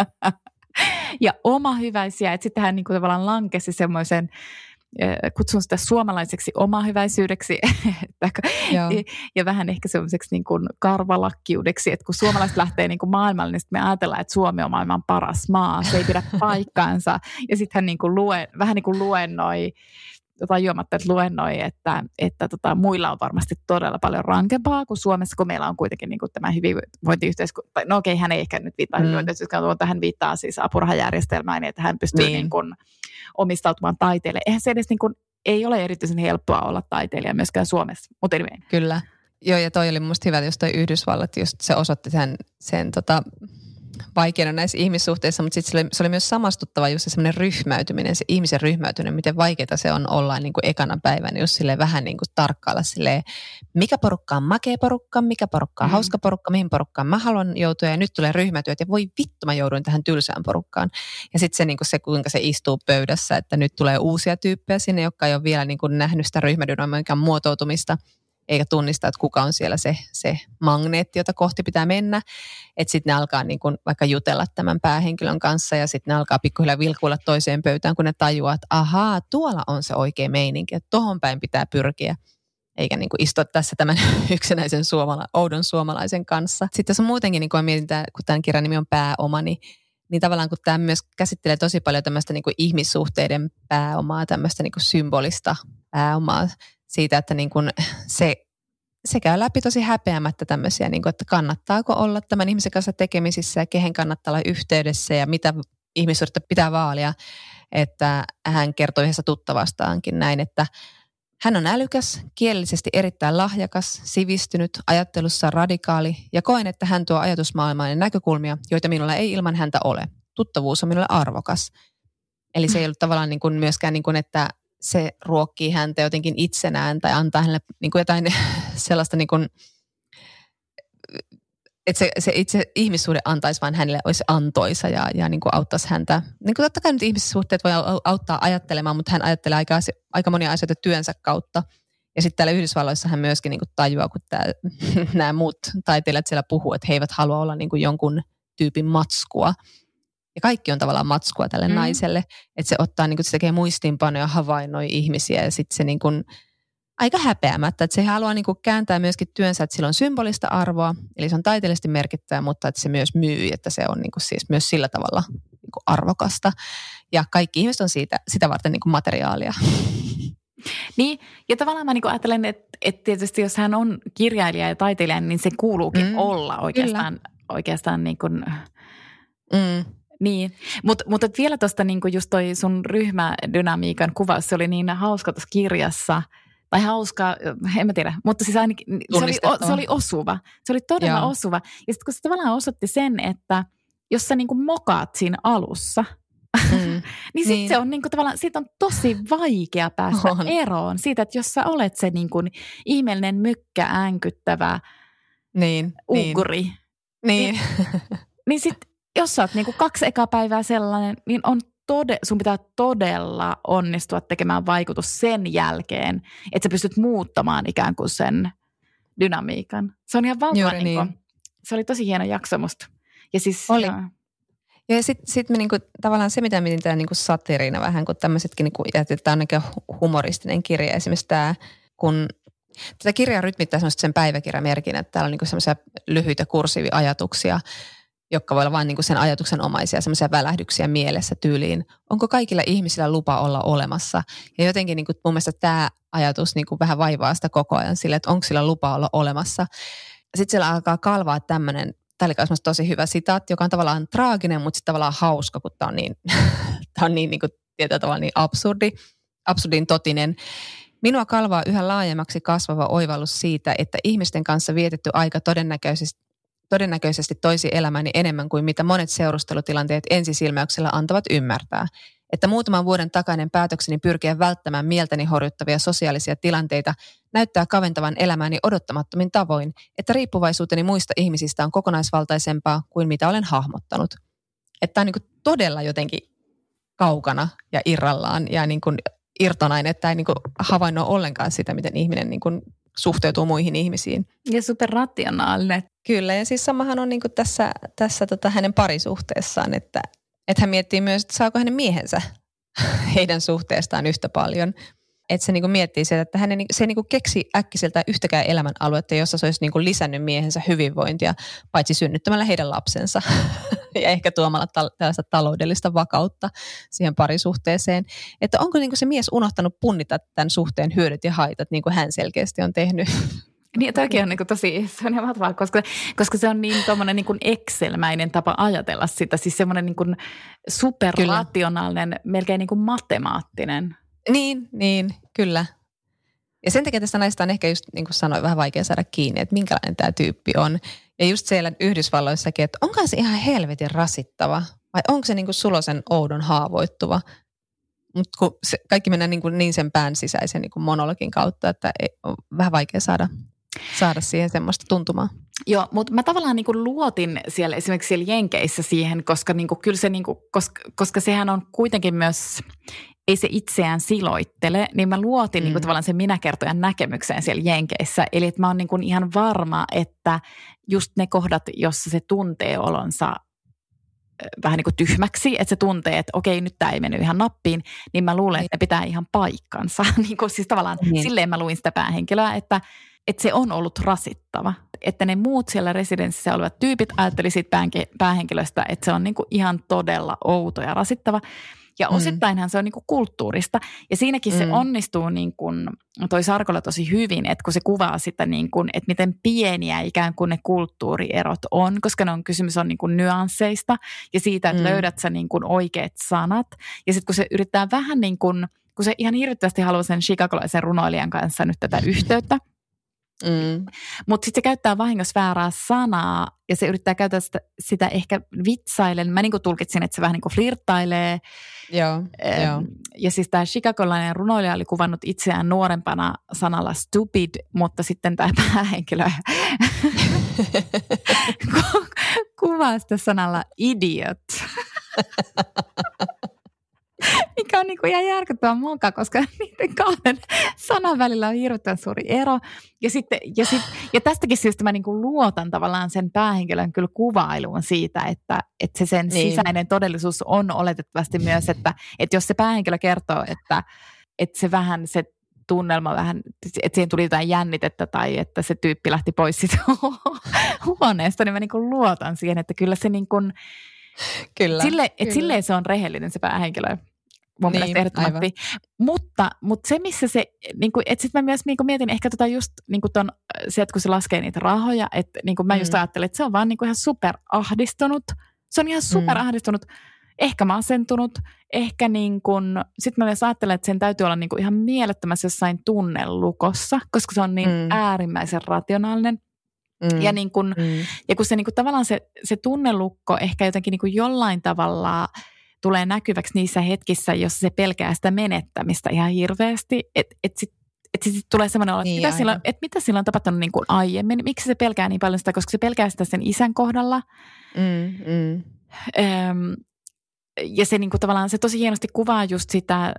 [SPEAKER 3] ja oma hyväisiä, että sitten hän niin kuin tavallaan lankesi semmoisen, kutsun sitä suomalaiseksi omahyväisyydeksi ja vähän ehkä semmoiseksi niin kuin karvalakkiudeksi, että kun suomalaiset lähtee niin kuin maailmalle, niin sitten me ajatellaan, että Suomi on maailman paras maa, se ei pidä paikkaansa. Ja sitten hän niin kuin lue, vähän niin kuin luennoi, tajuamatta, että luennoi, että, että tota, muilla on varmasti todella paljon rankempaa kuin Suomessa, kun meillä on kuitenkin niin kuin tämä hyvinvointiyhteiskunta. No okei, hän ei ehkä nyt viittaa
[SPEAKER 4] Mm.
[SPEAKER 3] hyvinvointiyhteiskuntaan, mutta hän viittaa siis apurahajärjestelmään, niin että hän pystyy
[SPEAKER 4] Niin.
[SPEAKER 3] niin. kuin omistautumaan taiteelle. Eihän se edes niin kuin, ei ole erityisen helppoa olla taiteilija myöskään Suomessa, mutta anyway.
[SPEAKER 4] Kyllä. Joo, ja toi oli mielestä hyvä, jos toi Yhdysvallat, just se osoitti sen, sen tota, vaikeana näissä ihmissuhteissa, mutta sitten se oli, se oli myös samastuttava just se semmoinen ryhmäytyminen, se ihmisen ryhmäytyminen, miten vaikeaa se on olla niin kuin ekana päivänä, just sille vähän niin kuin tarkkailla silleen, mikä porukka on makea porukka, mikä porukka on
[SPEAKER 3] Mm.
[SPEAKER 4] hauska porukka, mihin porukkaan mä haluan joutua ja nyt tulee ryhmätyöt ja voi vittu mä jouduin tähän tylsään porukkaan. Ja sitten se, niin kuin se, kuinka se istuu pöydässä, että nyt tulee uusia tyyppejä sinne, jotka ei ole vielä niin kuin nähnyt sitä ryhmädynamiikan muotoutumista eikä tunnista, että kuka on siellä se, se magneetti, jota kohti pitää mennä. Että sitten ne alkaa niin kun vaikka jutella tämän päähenkilön kanssa ja sitten ne alkaa pikkuhiljaa vilkuilla toiseen pöytään, kun ne tajuaa, että ahaa, tuolla on se oikea meininki, että tohon päin pitää pyrkiä. Eikä niin istua tässä tämän yksinäisen suomala, oudon suomalaisen kanssa. Sitten on muutenkin, niin kun mietin, tää- kun tämän kirjan nimi on pääoma, niin niin tavallaan kun tämä myös käsittelee tosi paljon tämmöistä niin kuin ihmissuhteiden pääomaa, tämmöistä niin kuin symbolista pääomaa siitä, että niin kuin se, se käy läpi tosi häpeämättä tämmöisiä, niin kuin, että kannattaako olla tämän ihmisen kanssa tekemisissä ja kehen kannattaa olla yhteydessä ja mitä ihmissuhdetta pitää vaalia. Että hän kertoi yhdessä tuttavastaankin näin, että hän on älykäs, kielellisesti erittäin lahjakas, sivistynyt, ajattelussaan radikaali ja koen, että hän tuo ajatusmaailmaan ja näkökulmia, joita minulla ei ilman häntä ole. Tuttavuus on minulle arvokas. Eli se ei ollut tavallaan niin kuin myöskään, niin kuin, että se ruokkii häntä jotenkin itsenään tai antaa hänelle niin kuin jotain sellaista, niin kuin, että se, se itse ihmissuhde antaisi vaan hänelle, olisi antoisa ja, ja niin kuin auttaisi häntä. Niin kuin totta kai nyt ihmissuhteet voi au- auttaa ajattelemaan, mutta hän ajattelee aika, aika monia asioita työnsä kautta. Ja sitten täällä Yhdysvalloissa hän myöskin niin kuin tajuaa, kun tää, nämä muut taiteilijat siellä puhuu, että he eivät halua olla niin kuin jonkun tyypin matskua. Ja kaikki on tavallaan matskua tälle mm. Naiselle. Että se ottaa, niin kuin, se tekee muistiinpanoja, havainnoi ihmisiä ja sitten se niin kuin, aika häpeämättä, että se haluaa niin kuin kääntää myöskin työnsä, että sillä on symbolista arvoa, eli se on taiteellisesti merkittävä, mutta että se myös myy, että se on niin kuin siis myös sillä tavalla niin kuin arvokasta. Ja kaikki ihmiset on siitä, sitä varten niin kuin materiaalia.
[SPEAKER 3] Niin, ja tavallaan mä niin ajattelen, että, että tietysti jos hän on kirjailija ja taiteilija, niin se kuuluukin
[SPEAKER 4] Mm,
[SPEAKER 3] mm, olla oikeastaan, oikeastaan niin kuin,
[SPEAKER 4] Mm.
[SPEAKER 3] Niin. Mutta mut vielä tuosta niin just toi sun ryhmädynamiikan kuvaus, se oli niin hauska tuossa kirjassa, tai hauska, en mä tiedä, mutta siis ainakin se oli, se oli osuva. Se oli todella
[SPEAKER 4] Joo.
[SPEAKER 3] osuva. Ja sitten kun se tavallaan osoitti sen, että jos sä niin kuin mokaat siinä alussa,
[SPEAKER 4] Mm.
[SPEAKER 3] niin,
[SPEAKER 4] Niin.
[SPEAKER 3] niin. se on niinku tavallaan, siitä on tosi vaikea päästä
[SPEAKER 4] On.
[SPEAKER 3] on. eroon siitä, että jos sä olet se niinku ihmeellinen mykkä äänkyttävä
[SPEAKER 4] Niin, niin,
[SPEAKER 3] ugri,
[SPEAKER 4] niin.
[SPEAKER 3] niin sit jos sä oot niinku kaksi ekaa päivää sellainen, niin on tode, sun pitää todella onnistua tekemään vaikutus sen jälkeen, että sä pystyt muuttamaan ikään kuin sen dynamiikan. Se on ihan valtava. Niinku,
[SPEAKER 4] niin.
[SPEAKER 3] Se oli tosi hieno jakso musta. Ja siis,
[SPEAKER 4] Oli.
[SPEAKER 3] joo.
[SPEAKER 4] Ja sitten sit me niinku, tavallaan se, mitä mietin tämä niinku satiriina vähän, kun tämmöisetkin, niinku, että tämä on humoristinen kirja. Esimerkiksi tämä, kun tätä kirjaa rytmittää semmoiset sen päiväkirjamerkin, että täällä on niinku semmoisia lyhyitä kursiivia ajatuksia, jotka voi olla vain niinku sen ajatuksen omaisia, semmoisia välähdyksiä mielessä tyyliin. Onko kaikilla ihmisillä lupa olla olemassa? Ja jotenkin niinku, mun mielestä tämä ajatus niinku vähän vaivaa sitä koko ajan sille, että onko sillä lupa olla olemassa. Sitten siellä alkaa kalvaa tämmöinen tämä oli tosi hyvä sitaatti, joka on tavallaan traaginen, mutta sitten tavallaan hauska, kun tämä on niin, tämä on niin, niin kuin, tietyllä tavalla niin absurdi, absurdin totinen. Minua kalvaa yhä laajemmaksi kasvava oivallus siitä, että ihmisten kanssa vietetty aika todennäköisesti, todennäköisesti toisi elämäni enemmän kuin mitä monet seurustelutilanteet ensisilmäyksellä antavat ymmärtää. Että muutaman vuoden takainen päätökseni pyrkiä välttämään mieltäni horjuttavia sosiaalisia tilanteita näyttää kaventavan elämääni odottamattomin tavoin, että riippuvaisuuteni muista ihmisistä on kokonaisvaltaisempaa kuin mitä olen hahmottanut. Että tämä on niin todella jotenkin kaukana ja irrallaan ja niin kuin irtonainen, että ei niin havainnoi ollenkaan sitä, miten ihminen niin kuin suhteutuu muihin ihmisiin.
[SPEAKER 3] Ja superrationaalinen.
[SPEAKER 4] Kyllä, ja siis samahan on niin kuin tässä, tässä tota hänen parisuhteessaan, että, että hän miettii myös, että saako hänen miehensä heidän suhteestaan yhtä paljon – että se niinku miettii sitä, että hän ei, se ei niinku keksi äkkiseltä yhtäkään elämän aluetta, jossa se olisi niinku lisännyt miehensä hyvinvointia, paitsi synnyttämällä heidän lapsensa ja ehkä tuomalla ta- tällaista taloudellista vakautta siihen parisuhteeseen. Että onko niinku se mies unohtanut punnita tämän suhteen hyödyt ja haitat, niin kuin hän selkeästi on tehnyt?
[SPEAKER 3] Niin, toki on niin kuin tosi se on mahtavaa, koska, koska se on niin tuommoinen niin Excel-mäinen tapa ajatella sitä. Siis semmoinen niin superrationaalinen, melkein niin kuin matemaattinen
[SPEAKER 4] niin, niin, kyllä. Ja sen takia tästä naista on ehkä just niin kuin sanoin, vähän vaikea saada kiinni, että minkälainen tämä tyyppi on. Ja just siellä Yhdysvalloissakin, että onko se ihan helvetin rasittava vai onko se niin kuin sulosen oudon haavoittuva. Mutta kaikki mennään niin, kuin niin sen pään sisäisen niin kuin monologin kautta, että ei, on vähän vaikea saada, saada siihen semmoista tuntumaa.
[SPEAKER 3] Joo, mutta mä tavallaan niin kuin luotin siellä esimerkiksi siellä Jenkeissä siihen, koska, niin kuin, kyllä se, niin kuin, koska, koska sehän on kuitenkin myös ei se itseään siloittele, niin mä luotin mm. niin kuin tavallaan sen minäkertojan näkemykseen siellä Jenkeissä. Eli että mä oon niin kuin ihan varma, että just ne kohdat, jossa se tuntee olonsa vähän niin kuin tyhmäksi, että se tuntee, että okei, nyt tämä ei mennyt ihan nappiin, niin mä luulen, että ne pitää ihan paikkansa. niin kuin siis tavallaan niin. silleen mä luin sitä päähenkilöä, että, että se on ollut rasittava. Että ne muut siellä residenssissä olevat tyypit ajatteli siitä päähenkilöstä, että se on niin kuin ihan todella outo ja rasittava. Ja mm. osittainhan se on niin kuin kulttuurista. Ja siinäkin mm. se onnistuu niin kuin, toi Sarkola tosi hyvin, että kun se kuvaa sitä, niin kuin, että miten pieniä ikään kuin ne kulttuurierot on, koska ne on kysymys on niin kuin nyansseista ja siitä, että mm. löydät sä niin kuin oikeat sanat. Ja sitten kun se yrittää vähän niin kuin, kun se ihan hirvittävästi haluaa sen chicagolaisen runoilijan kanssa nyt tätä yhteyttä – Mm. Mutta sitten se käyttää vahingossa väärää sanaa ja se yrittää käyttää sitä, sitä ehkä vitsailen. Mä niinku tulkitsin, että se vähän niinku flirttailee.
[SPEAKER 4] Joo, ähm, joo.
[SPEAKER 3] Ja siis tämä chicagolainen runoilija oli kuvannut itseään nuorempana sanalla stupid, mutta sitten tämä päähenkilö kuvaa sitä sanalla idiot. mikä on niinku ihan järkyttävän monka, koska niiden kahden sanan välillä on hirveän suuri ero. Ja, sitten, ja, sit, ja tästäkin syystä mä niinku luotan tavallaan sen päähenkilön kyllä kuvailuun siitä, että, että se sen niin. sisäinen todellisuus on oletettavasti myös, että, että jos se päähenkilö kertoo, että, että se vähän se tunnelma vähän, että siihen tuli jotain jännitettä tai että se tyyppi lähti pois siitä huoneesta, niin mä niin luotan siihen, että kyllä se niin kuin, Kyllä, sille, kyllä. Et silleen se on rehellinen se päähenkilö mun niin, mielestä ehdottomasti. Mutta, mutta se, missä se, niin kuin, että sitten mä myös niin kuin mietin ehkä tota just niin kuin ton, se, että kun se laskee niitä rahoja, että niin kuin mä mm. just ajattelen, että se on vaan niin kuin ihan superahdistunut. Se on ihan superahdistunut, mm. ehkä masentunut, ehkä niin kuin, sitten mä myös ajattelen, että sen täytyy olla niin kuin ihan mielettömässä jossain tunnelukossa, koska se on niin mm. äärimmäisen rationaalinen. Mm. Ja, niin kun, mm. ja kun se niin kun tavallaan se, se tunnelukko ehkä jotenkin niin kuin jollain tavalla – tulee näkyväksi niissä hetkissä, jossa se pelkää sitä menettämistä ihan hirveästi. Että et sitten et sit tulee semmoinen olo, että niin, mitä, sillä, mitä sillä on tapahtunut niin kuin aiemmin. Miksi se pelkää niin paljon sitä, koska se pelkää sitä sen isän kohdalla. Mm, mm. Öm, ja se niin kuin tavallaan se tosi hienosti kuvaa just sitä,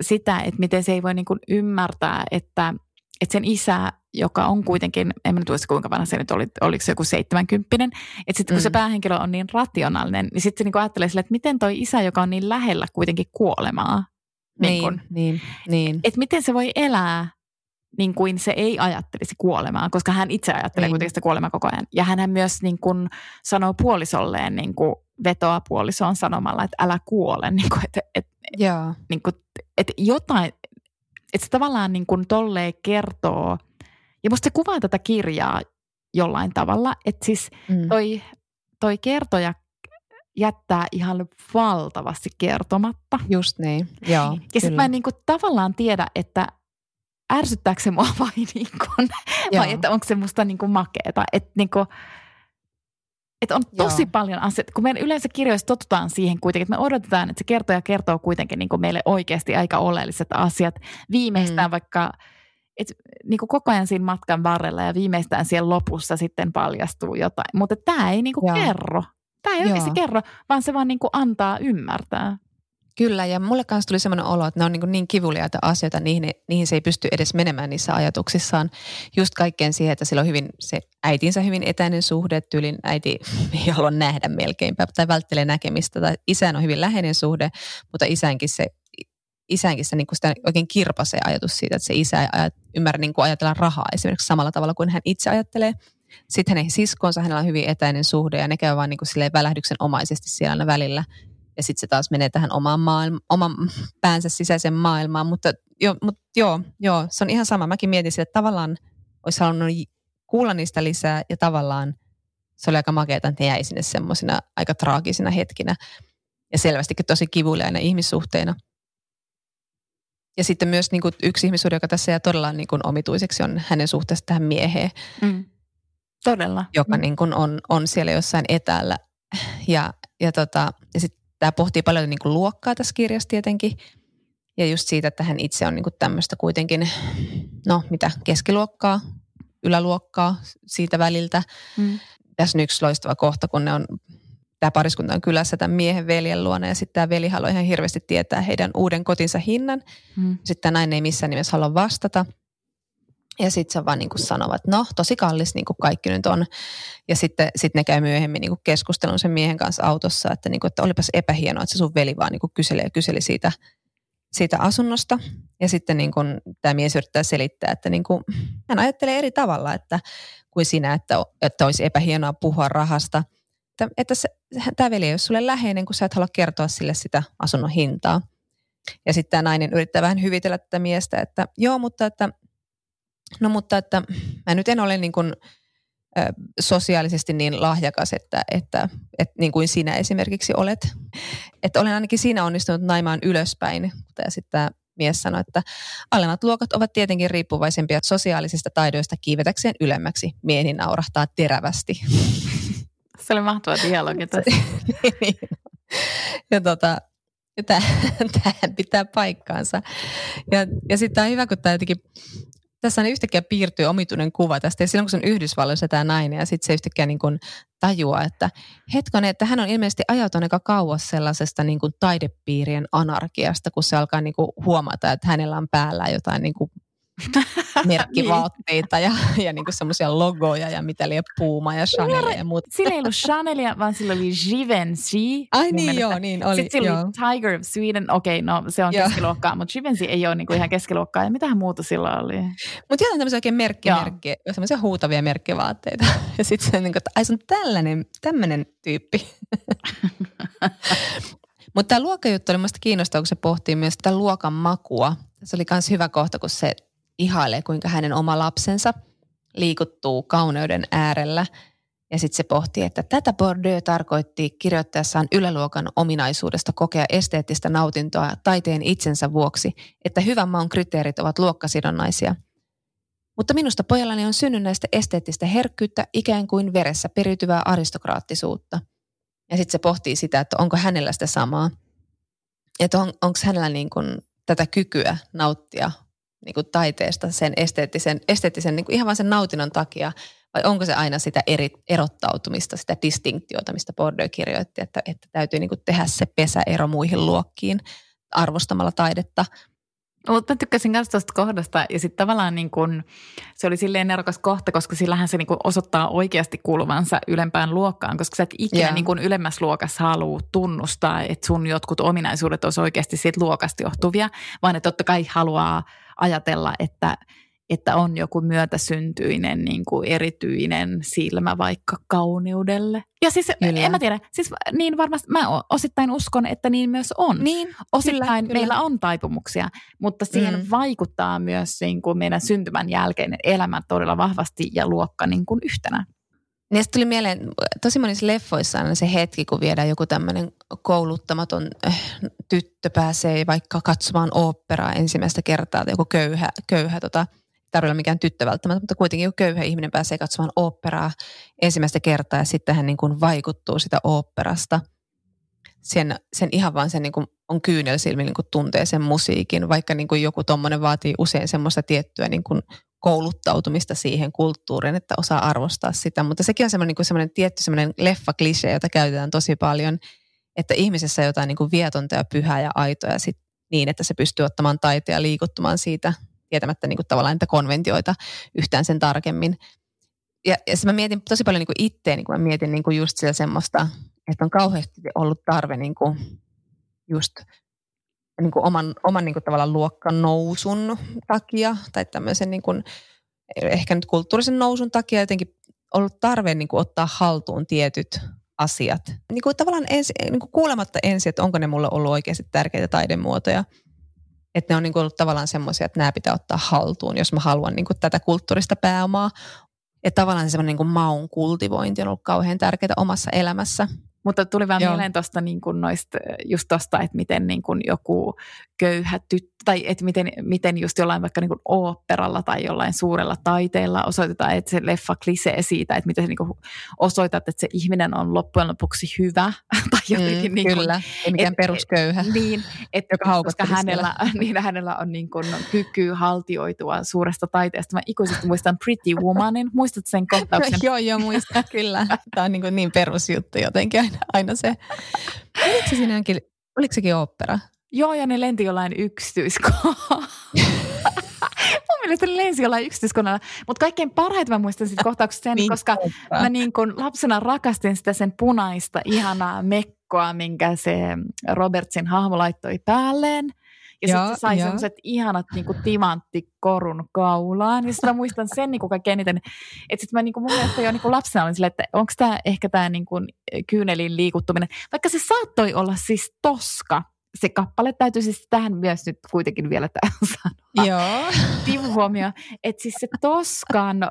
[SPEAKER 3] sitä että miten se ei voi niin kuin ymmärtää, että, että sen isä joka on kuitenkin, en nyt muista kuinka vanha se nyt oli, oliko se joku 70 että sitten kun mm. se päähenkilö on niin rationaalinen, niin sitten se niin ajattelee sille, että miten toi isä, joka on niin lähellä kuitenkin kuolemaa,
[SPEAKER 4] niin, niin, kun, niin, niin.
[SPEAKER 3] että miten se voi elää niin kuin se ei ajattelisi kuolemaa, koska hän itse ajattelee niin. kuitenkin sitä kuolemaa koko ajan. Ja hän myös niin kuin sanoo puolisolleen, niin kuin vetoa puolisoon sanomalla, että älä kuole. Niin kuin, että, että, niin kuin, että jotain, että se tavallaan niin kuin tolleen kertoo – ja musta se kuvaa tätä kirjaa jollain tavalla. Että siis
[SPEAKER 4] Mm.
[SPEAKER 3] toi, toi kertoja jättää ihan valtavasti kertomatta.
[SPEAKER 4] Just niin, joo.
[SPEAKER 3] Ja sitten mä en niinku tavallaan tiedä, että ärsyttääkö se mua vai, niinku, vai
[SPEAKER 4] Joo.
[SPEAKER 3] että onko se musta niinku makeeta. Että niinku, et on tosi
[SPEAKER 4] Joo.
[SPEAKER 3] paljon asioita, kun me yleensä kirjoissa totutaan siihen kuitenkin, että me odotetaan, että se kertoja kertoo kuitenkin niinku meille oikeasti aika oleelliset asiat. Viimeistään
[SPEAKER 4] Mm.
[SPEAKER 3] vaikka, et, niinku koko ajan siinä matkan varrella ja viimeistään siellä lopussa sitten paljastuu jotain. Mutta tämä ei niinku
[SPEAKER 4] Joo.
[SPEAKER 3] kerro. Tämä ei oikeasti kerro, vaan se vaan niinku antaa ymmärtää.
[SPEAKER 4] Kyllä, ja mulle kanssa tuli semmoinen olo, että ne on niin, niin kivuliaita asioita, niihin, niihin se ei pysty edes menemään niissä ajatuksissaan. Just kaikkeen siihen, että sillä on hyvin se äitinsä hyvin etäinen suhde, tyylin äiti ei halua nähdä melkeinpä tai välttelee näkemistä. Tai isän on hyvin läheinen suhde, mutta isänkin se, isänkin se, niin kuin sitä oikein kirpasee ajatus siitä, että se isä ei ajat, ymmärrä niin kuin ajatella rahaa esimerkiksi samalla tavalla kuin hän itse ajattelee. Sitten hänen siskonsa, hänellä on hyvin etäinen suhde ja ne käy vaan niin kuin välähdyksen omaisesti siellä välillä. Ja sitten se taas menee tähän omaan maailma, oman päänsä sisäiseen maailmaan. Mutta, jo, mutta joo, joo, se on ihan sama. Mäkin mietin sitä, että tavallaan olisi halunnut kuulla niistä lisää ja tavallaan se oli aika makeata, että ne jäi sinne semmoisina aika traagisina hetkinä ja selvästikin tosi kivuliaina ihmissuhteina. Ja sitten myös niin kuin yksi ihmissuhde, joka tässä jää todella niin kuin omituiseksi, on hänen suhteessa tähän mieheen,
[SPEAKER 3] Mm. Todella.
[SPEAKER 4] joka
[SPEAKER 3] Mm.
[SPEAKER 4] niin kuin on, on siellä jossain etäällä. Ja, ja, tota, ja sitten tämä pohtii paljon niin kuin luokkaa tässä kirjassa tietenkin. Ja just siitä, että hän itse on niin kuin tämmöistä kuitenkin, no mitä, keskiluokkaa, yläluokkaa siitä väliltä.
[SPEAKER 3] Mm.
[SPEAKER 4] Tässä on yksi loistava kohta, kun ne on, tämä pariskunta on kylässä tämän miehen veljen luona ja sitten tämä veli haluaa ihan hirveästi tietää heidän uuden kotinsa hinnan.
[SPEAKER 3] Mm.
[SPEAKER 4] Sitten tämä nainen ei missään nimessä halua vastata. Ja sitten se vaan niin kuin sanoo, että no tosi kallis niin kuin kaikki nyt on. Ja sitten sit ne käy myöhemmin niin kuin keskustelun sen miehen kanssa autossa, että, niin kuin, että olipas epähienoa, että se sun veli vaan niin kuin ja kyseli siitä, siitä asunnosta. Ja sitten niin kuin, tämä mies yrittää selittää, että niin kuin, hän ajattelee eri tavalla että, kuin sinä, että, että olisi epähienoa puhua rahasta. Että, että se, tämä veli ei ole sulle läheinen, kun sä et halua kertoa sille sitä asunnon hintaa. Ja sitten tämä nainen yrittää vähän hyvitellä tätä miestä, että joo, mutta että, no mutta että mä nyt en ole niin kuin, ö, sosiaalisesti niin lahjakas, että, että, että niin kuin sinä esimerkiksi olet. Että olen ainakin siinä onnistunut naimaan ylöspäin. Ja sitten tämä mies sanoi, että alemmat luokat ovat tietenkin riippuvaisempia sosiaalisista taidoista kiivetäkseen ylemmäksi. Mieheni naurahtaa terävästi.
[SPEAKER 3] Se oli mahtava dialogi tässä.
[SPEAKER 4] Niin. ja tota, tähän pitää paikkaansa. Ja, ja sitten on hyvä, kun tämä jotenkin, tässä on yhtäkkiä piirtyy omituinen kuva tästä. Ja silloin kun se on Yhdysvalloissa tämä nainen ja sitten se yhtäkkiä niin kuin tajuaa, että hetkonen, että hän on ilmeisesti ajautunut aika kauas sellaisesta niin kuin taidepiirien anarkiasta, kun se alkaa niin kuin huomata, että hänellä on päällä jotain niin kuin merkkivaatteita ja, ja niin kuin semmoisia logoja ja mitä liian Puma ja Chanel ja muuta.
[SPEAKER 3] Sillä ei ollut Chanelia, vaan sillä oli Givenchy.
[SPEAKER 4] Ai niin joo, niin oli.
[SPEAKER 3] Sitten sillä
[SPEAKER 4] joo.
[SPEAKER 3] oli Tiger of Sweden, okei, okay, no se on
[SPEAKER 4] Joo.
[SPEAKER 3] keskiluokkaa, mutta Givenchy ei ole niinku ihan keskiluokkaa. Ja mitähän muuta sillä oli?
[SPEAKER 4] Mutta jotain tämmöisiä oikein merkki,
[SPEAKER 3] Joo.
[SPEAKER 4] merkki, semmoisia huutavia merkkivaatteita. Ja sitten se on niin kuin, että ai se on tällainen, tämmöinen tyyppi. Mutta tämä luokkajuttu oli minusta kiinnostavaa, kun se pohtii myös tätä luokan makua. Se oli myös hyvä kohta, kun se ihailee, kuinka hänen oma lapsensa liikuttuu kauneuden äärellä. Ja sitten se pohtii, että tätä Bordeaux tarkoitti kirjoittaessaan yläluokan ominaisuudesta kokea esteettistä nautintoa taiteen itsensä vuoksi, että hyvän maun kriteerit ovat luokkasidonnaisia. Mutta minusta pojallani on synnynnäistä esteettistä herkkyyttä ikään kuin veressä periytyvää aristokraattisuutta. Ja sitten se pohtii sitä, että onko hänellä sitä samaa. Että on, onko hänellä niin kuin tätä kykyä nauttia niin kuin taiteesta sen esteettisen, esteettisen niin kuin ihan vain sen nautinnon takia, vai onko se aina sitä eri, erottautumista, sitä distinktiota, mistä Bordeaux kirjoitti, että, että täytyy niin kuin tehdä se pesäero muihin luokkiin arvostamalla taidetta.
[SPEAKER 3] Mutta mä tykkäsin myös tuosta kohdasta ja sitten tavallaan niin kun, se oli silleen nerokas kohta, koska sillähän se niin kun osoittaa oikeasti kuuluvansa ylempään luokkaan, koska sä et ikinä
[SPEAKER 4] Joo.
[SPEAKER 3] niin kun ylemmässä luokassa halua tunnustaa, että sun jotkut ominaisuudet olisi oikeasti siitä luokasta johtuvia, vaan että totta kai haluaa ajatella, että että on joku myötäsyntyinen niin kuin erityinen silmä vaikka kauneudelle. Ja siis kyllä. en mä tiedä, siis niin varmasti mä osittain uskon, että niin myös on.
[SPEAKER 4] Niin,
[SPEAKER 3] osittain kyllä, meillä on taipumuksia, mutta siihen mm. vaikuttaa myös niin kuin meidän syntymän jälkeinen elämä todella vahvasti ja luokka niin kuin yhtenä.
[SPEAKER 4] Niin tuli mieleen, tosi monissa leffoissa on se hetki, kun viedään joku tämmöinen kouluttamaton äh, tyttö pääsee vaikka katsomaan oopperaa ensimmäistä kertaa, tai joku köyhä, köyhä tota, tarvitse olla mikään tyttö välttämättä, mutta kuitenkin joku köyhä ihminen pääsee katsomaan oopperaa ensimmäistä kertaa ja sitten hän niin kuin vaikuttuu sitä oopperasta. Sen, sen ihan vaan sen niin kuin on kyynel silmin niin kuin tuntee sen musiikin, vaikka niin kuin joku tuommoinen vaatii usein semmoista tiettyä niin kuin kouluttautumista siihen kulttuuriin, että osaa arvostaa sitä. Mutta sekin on semmoinen, niin semmoinen tietty semmoinen leffa-klisee, jota käytetään tosi paljon, että ihmisessä on jotain niin kuin vietonta ja pyhää ja aitoa ja sit niin, että se pystyy ottamaan taiteen ja liikuttumaan siitä tietämättä niin kuin tavallaan niitä konventioita yhtään sen tarkemmin. Ja, ja mä mietin tosi paljon niin kuin itteeni, kun mä mietin niin kuin just sitä semmoista, että on kauheasti ollut tarve niin kuin just niin kuin oman, oman niin kuin tavallaan luokkan nousun takia tai tämmöisen niin kuin, ehkä nyt kulttuurisen nousun takia jotenkin ollut tarve niin kuin ottaa haltuun tietyt asiat. Niin kuin tavallaan ensi, niin kuin kuulematta ensin, että onko ne mulle ollut oikeasti tärkeitä taidemuotoja. Että ne on niin kuin ollut tavallaan semmoisia, että nämä pitää ottaa haltuun, jos mä haluan niin kuin tätä kulttuurista pääomaa. Että tavallaan semmoinen niin maun kultivointi on ollut kauhean tärkeää omassa elämässä.
[SPEAKER 3] Mutta tuli vaan Joo. mieleen tuosta niin kuin noista, just tuosta, että miten niin kuin joku köyhä tyttö, tai että miten, miten just jollain vaikka niin kuin oopperalla tai jollain suurella taiteella osoitetaan, että se leffa klisee siitä, että miten niin kuin osoitat, että se ihminen on loppujen lopuksi hyvä. tai
[SPEAKER 4] jotenkin mm, niin kuin, kyllä, ei mikään et, perusköyhä.
[SPEAKER 3] Niin, että joka koska hänellä, niin hänellä on niin kuin kyky haltioitua suuresta taiteesta. Mä ikuisesti muistan Pretty Womanin, muistat sen kohtauksen?
[SPEAKER 4] joo, joo, muistan kyllä. Tämä on niin, kuin niin perusjuttu jotenkin aina, aina se. Oliko se siinäkin, oliko sekin opera?
[SPEAKER 3] Joo, ja ne lenti jollain yksityiskohdalla. Mun mielestä ne lensi jollain yksityiskohdalla. Mutta kaikkein parhaiten mä muistan sitten kohtaukset sen, niin, koska mä niin kun lapsena rakastin sitä sen punaista, ihanaa mekkoa, minkä se Robertsin hahmo laittoi päälleen. Ja sitten se sai semmoiset ihanat niinku timanttikorun kaulaan. Ja sitten mä muistan sen niinku kaikkein eniten, että sitten mä niinku mun mielestä jo niinku lapsena olin silleen, että onko tämä ehkä tämä niinku kyynelin liikuttuminen. Vaikka se saattoi olla siis toska, se kappale täytyy siis tähän myös nyt kuitenkin vielä sanoa.
[SPEAKER 4] Joo.
[SPEAKER 3] huomio, että siis se Toskan äh,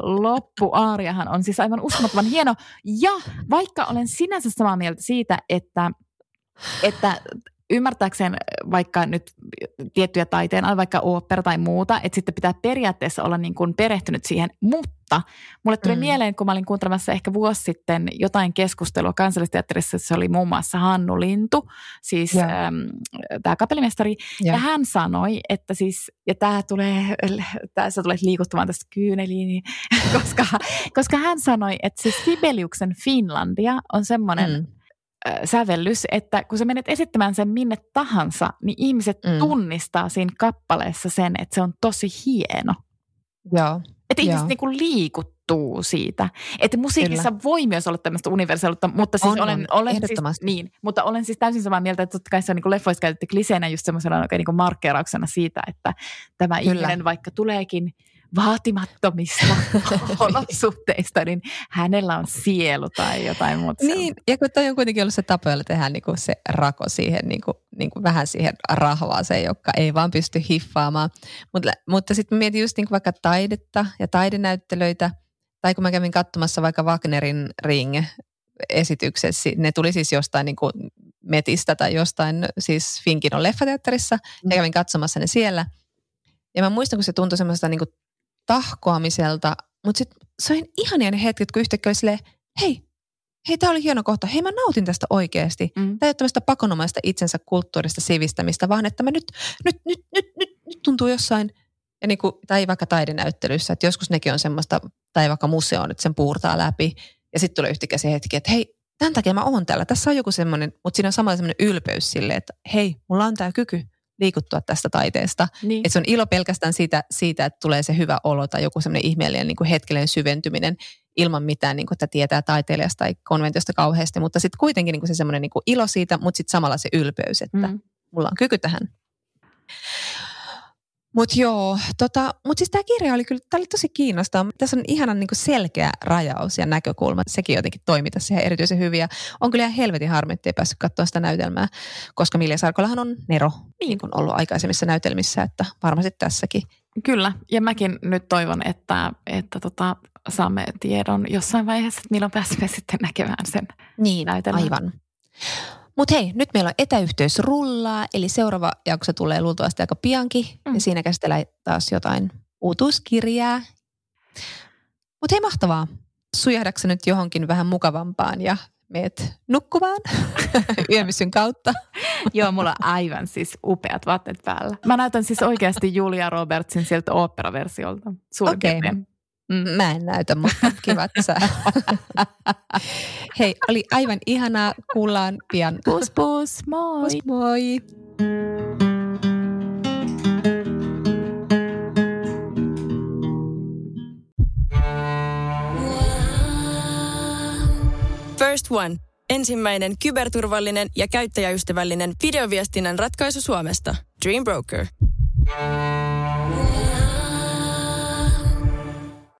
[SPEAKER 3] loppuaariahan on siis aivan uskomattoman hieno. Ja vaikka olen sinänsä samaa mieltä siitä, että että ymmärtääkseen vaikka nyt tiettyjä taiteen, vaikka opera tai muuta, että sitten pitää periaatteessa olla niin kuin perehtynyt siihen, mutta mulle tuli mm. mieleen, kun mä olin kuuntelemassa ehkä vuosi sitten jotain keskustelua kansallisteatterissa, se oli muun muassa Hannu Lintu, siis yeah. tämä kapellimestari, yeah. ja hän sanoi, että siis, ja tämä tulee, tässä tulee liikuttumaan tästä kyyneliin, niin, koska, koska hän sanoi, että siis Sibeliuksen Finlandia on semmoinen, mm sävellys, että kun sä menet esittämään sen minne tahansa, niin ihmiset mm. tunnistaa siinä kappaleessa sen, että se on tosi hieno.
[SPEAKER 4] Joo.
[SPEAKER 3] Että ihmiset niinku liikuttuu siitä. Että musiikissa Kyllä. voi myös olla tämmöistä universaalisuutta, mutta siis on, olen, on, olen siis, niin, mutta olen siis täysin samaa mieltä, että totta kai se on niin leffoissa käytetty kliseenä just semmoisena oikein niin markkeerauksena siitä, että tämä Kyllä. ihminen vaikka tuleekin – vaatimattomista olosuhteista, niin hänellä on sielu tai jotain muuta.
[SPEAKER 4] Niin, ja kun toi on kuitenkin ollut se tapa, jolla tehdään niin kuin se rako siihen, niin kuin, niin kuin vähän siihen rahvaaseen, joka ei vaan pysty hiffaamaan. Mutta, mutta sitten mietin just niin kuin vaikka taidetta ja taidenäyttelöitä, tai kun mä kävin katsomassa vaikka Wagnerin ring esityksessä, ne tuli siis jostain niin kuin Metistä tai jostain siis Finkinon leffateatterissa, mm. ja kävin katsomassa ne siellä. Ja mä muistan, kun se tuntui semmoista niin kuin tahkoamiselta, mutta sitten se on ihania ne hetket, kun yhtäkkiä oli silleen, hei, hei, tämä oli hieno kohta, hei mä nautin tästä oikeasti. Mm. Tämä ei ole tämmöistä pakonomaista itsensä kulttuurista sivistämistä, vaan että mä nyt, nyt, nyt, nyt, nyt, nyt tuntuu jossain, ja niin kuin, tai vaikka taidenäyttelyssä, että joskus nekin on semmoista, tai vaikka museoon, että sen puurtaa läpi, ja sitten tulee yhtäkkiä se hetki, että hei, tämän takia mä oon täällä. Tässä on joku semmoinen, mutta siinä on samalla semmoinen ylpeys silleen, että hei, mulla on tämä kyky liikuttua tästä taiteesta. Niin. Että se on ilo pelkästään siitä, siitä, että tulee se hyvä olo tai joku semmoinen ihmeellinen niin kuin hetkellinen syventyminen ilman mitään, niin kuin, että tietää taiteilijasta tai konventiosta kauheasti, mutta sitten kuitenkin niin kuin se semmoinen niin kuin ilo siitä, mutta sitten samalla se ylpeys, että mm. mulla on kyky tähän. Mutta joo, tota, mutta siis tämä kirja oli kyllä, tämä oli tosi kiinnostava. Tässä on ihana niin selkeä rajaus ja näkökulma. Sekin jotenkin toimi tässä ihan erityisen hyvin. Ja on kyllä ihan helvetin harmi, ettei päässyt katsoa sitä näytelmää, koska Milja Sarkolahan on Nero, niin kuin ollut aikaisemmissa näytelmissä, että varmasti tässäkin.
[SPEAKER 3] Kyllä, ja mäkin nyt toivon, että, että tota, saamme tiedon jossain vaiheessa, että milloin pääsemme sitten näkemään sen
[SPEAKER 4] niin,
[SPEAKER 3] näytelmän.
[SPEAKER 4] aivan. Mutta hei, nyt meillä on etäyhteys rullaa, eli seuraava jakso tulee luultavasti aika piankin. Mm. Ja siinä käsitellään taas jotain uutuuskirjaa. Mutta hei, mahtavaa. Sujahdaksä nyt johonkin vähän mukavampaan ja meet nukkumaan yömissyn kautta?
[SPEAKER 3] Joo, mulla on aivan siis upeat vaatteet päällä. Mä näytän siis oikeasti Julia Robertsin sieltä operaversiolta.
[SPEAKER 4] Okei. Okay. Mä en näytä, mutta kiva, sä. Hei, oli aivan ihanaa. Kuullaan pian.
[SPEAKER 3] Pus pus, moi. Pus
[SPEAKER 4] moi.
[SPEAKER 1] First One. Ensimmäinen kyberturvallinen ja käyttäjäystävällinen videoviestinnän ratkaisu Suomesta. Dream Broker.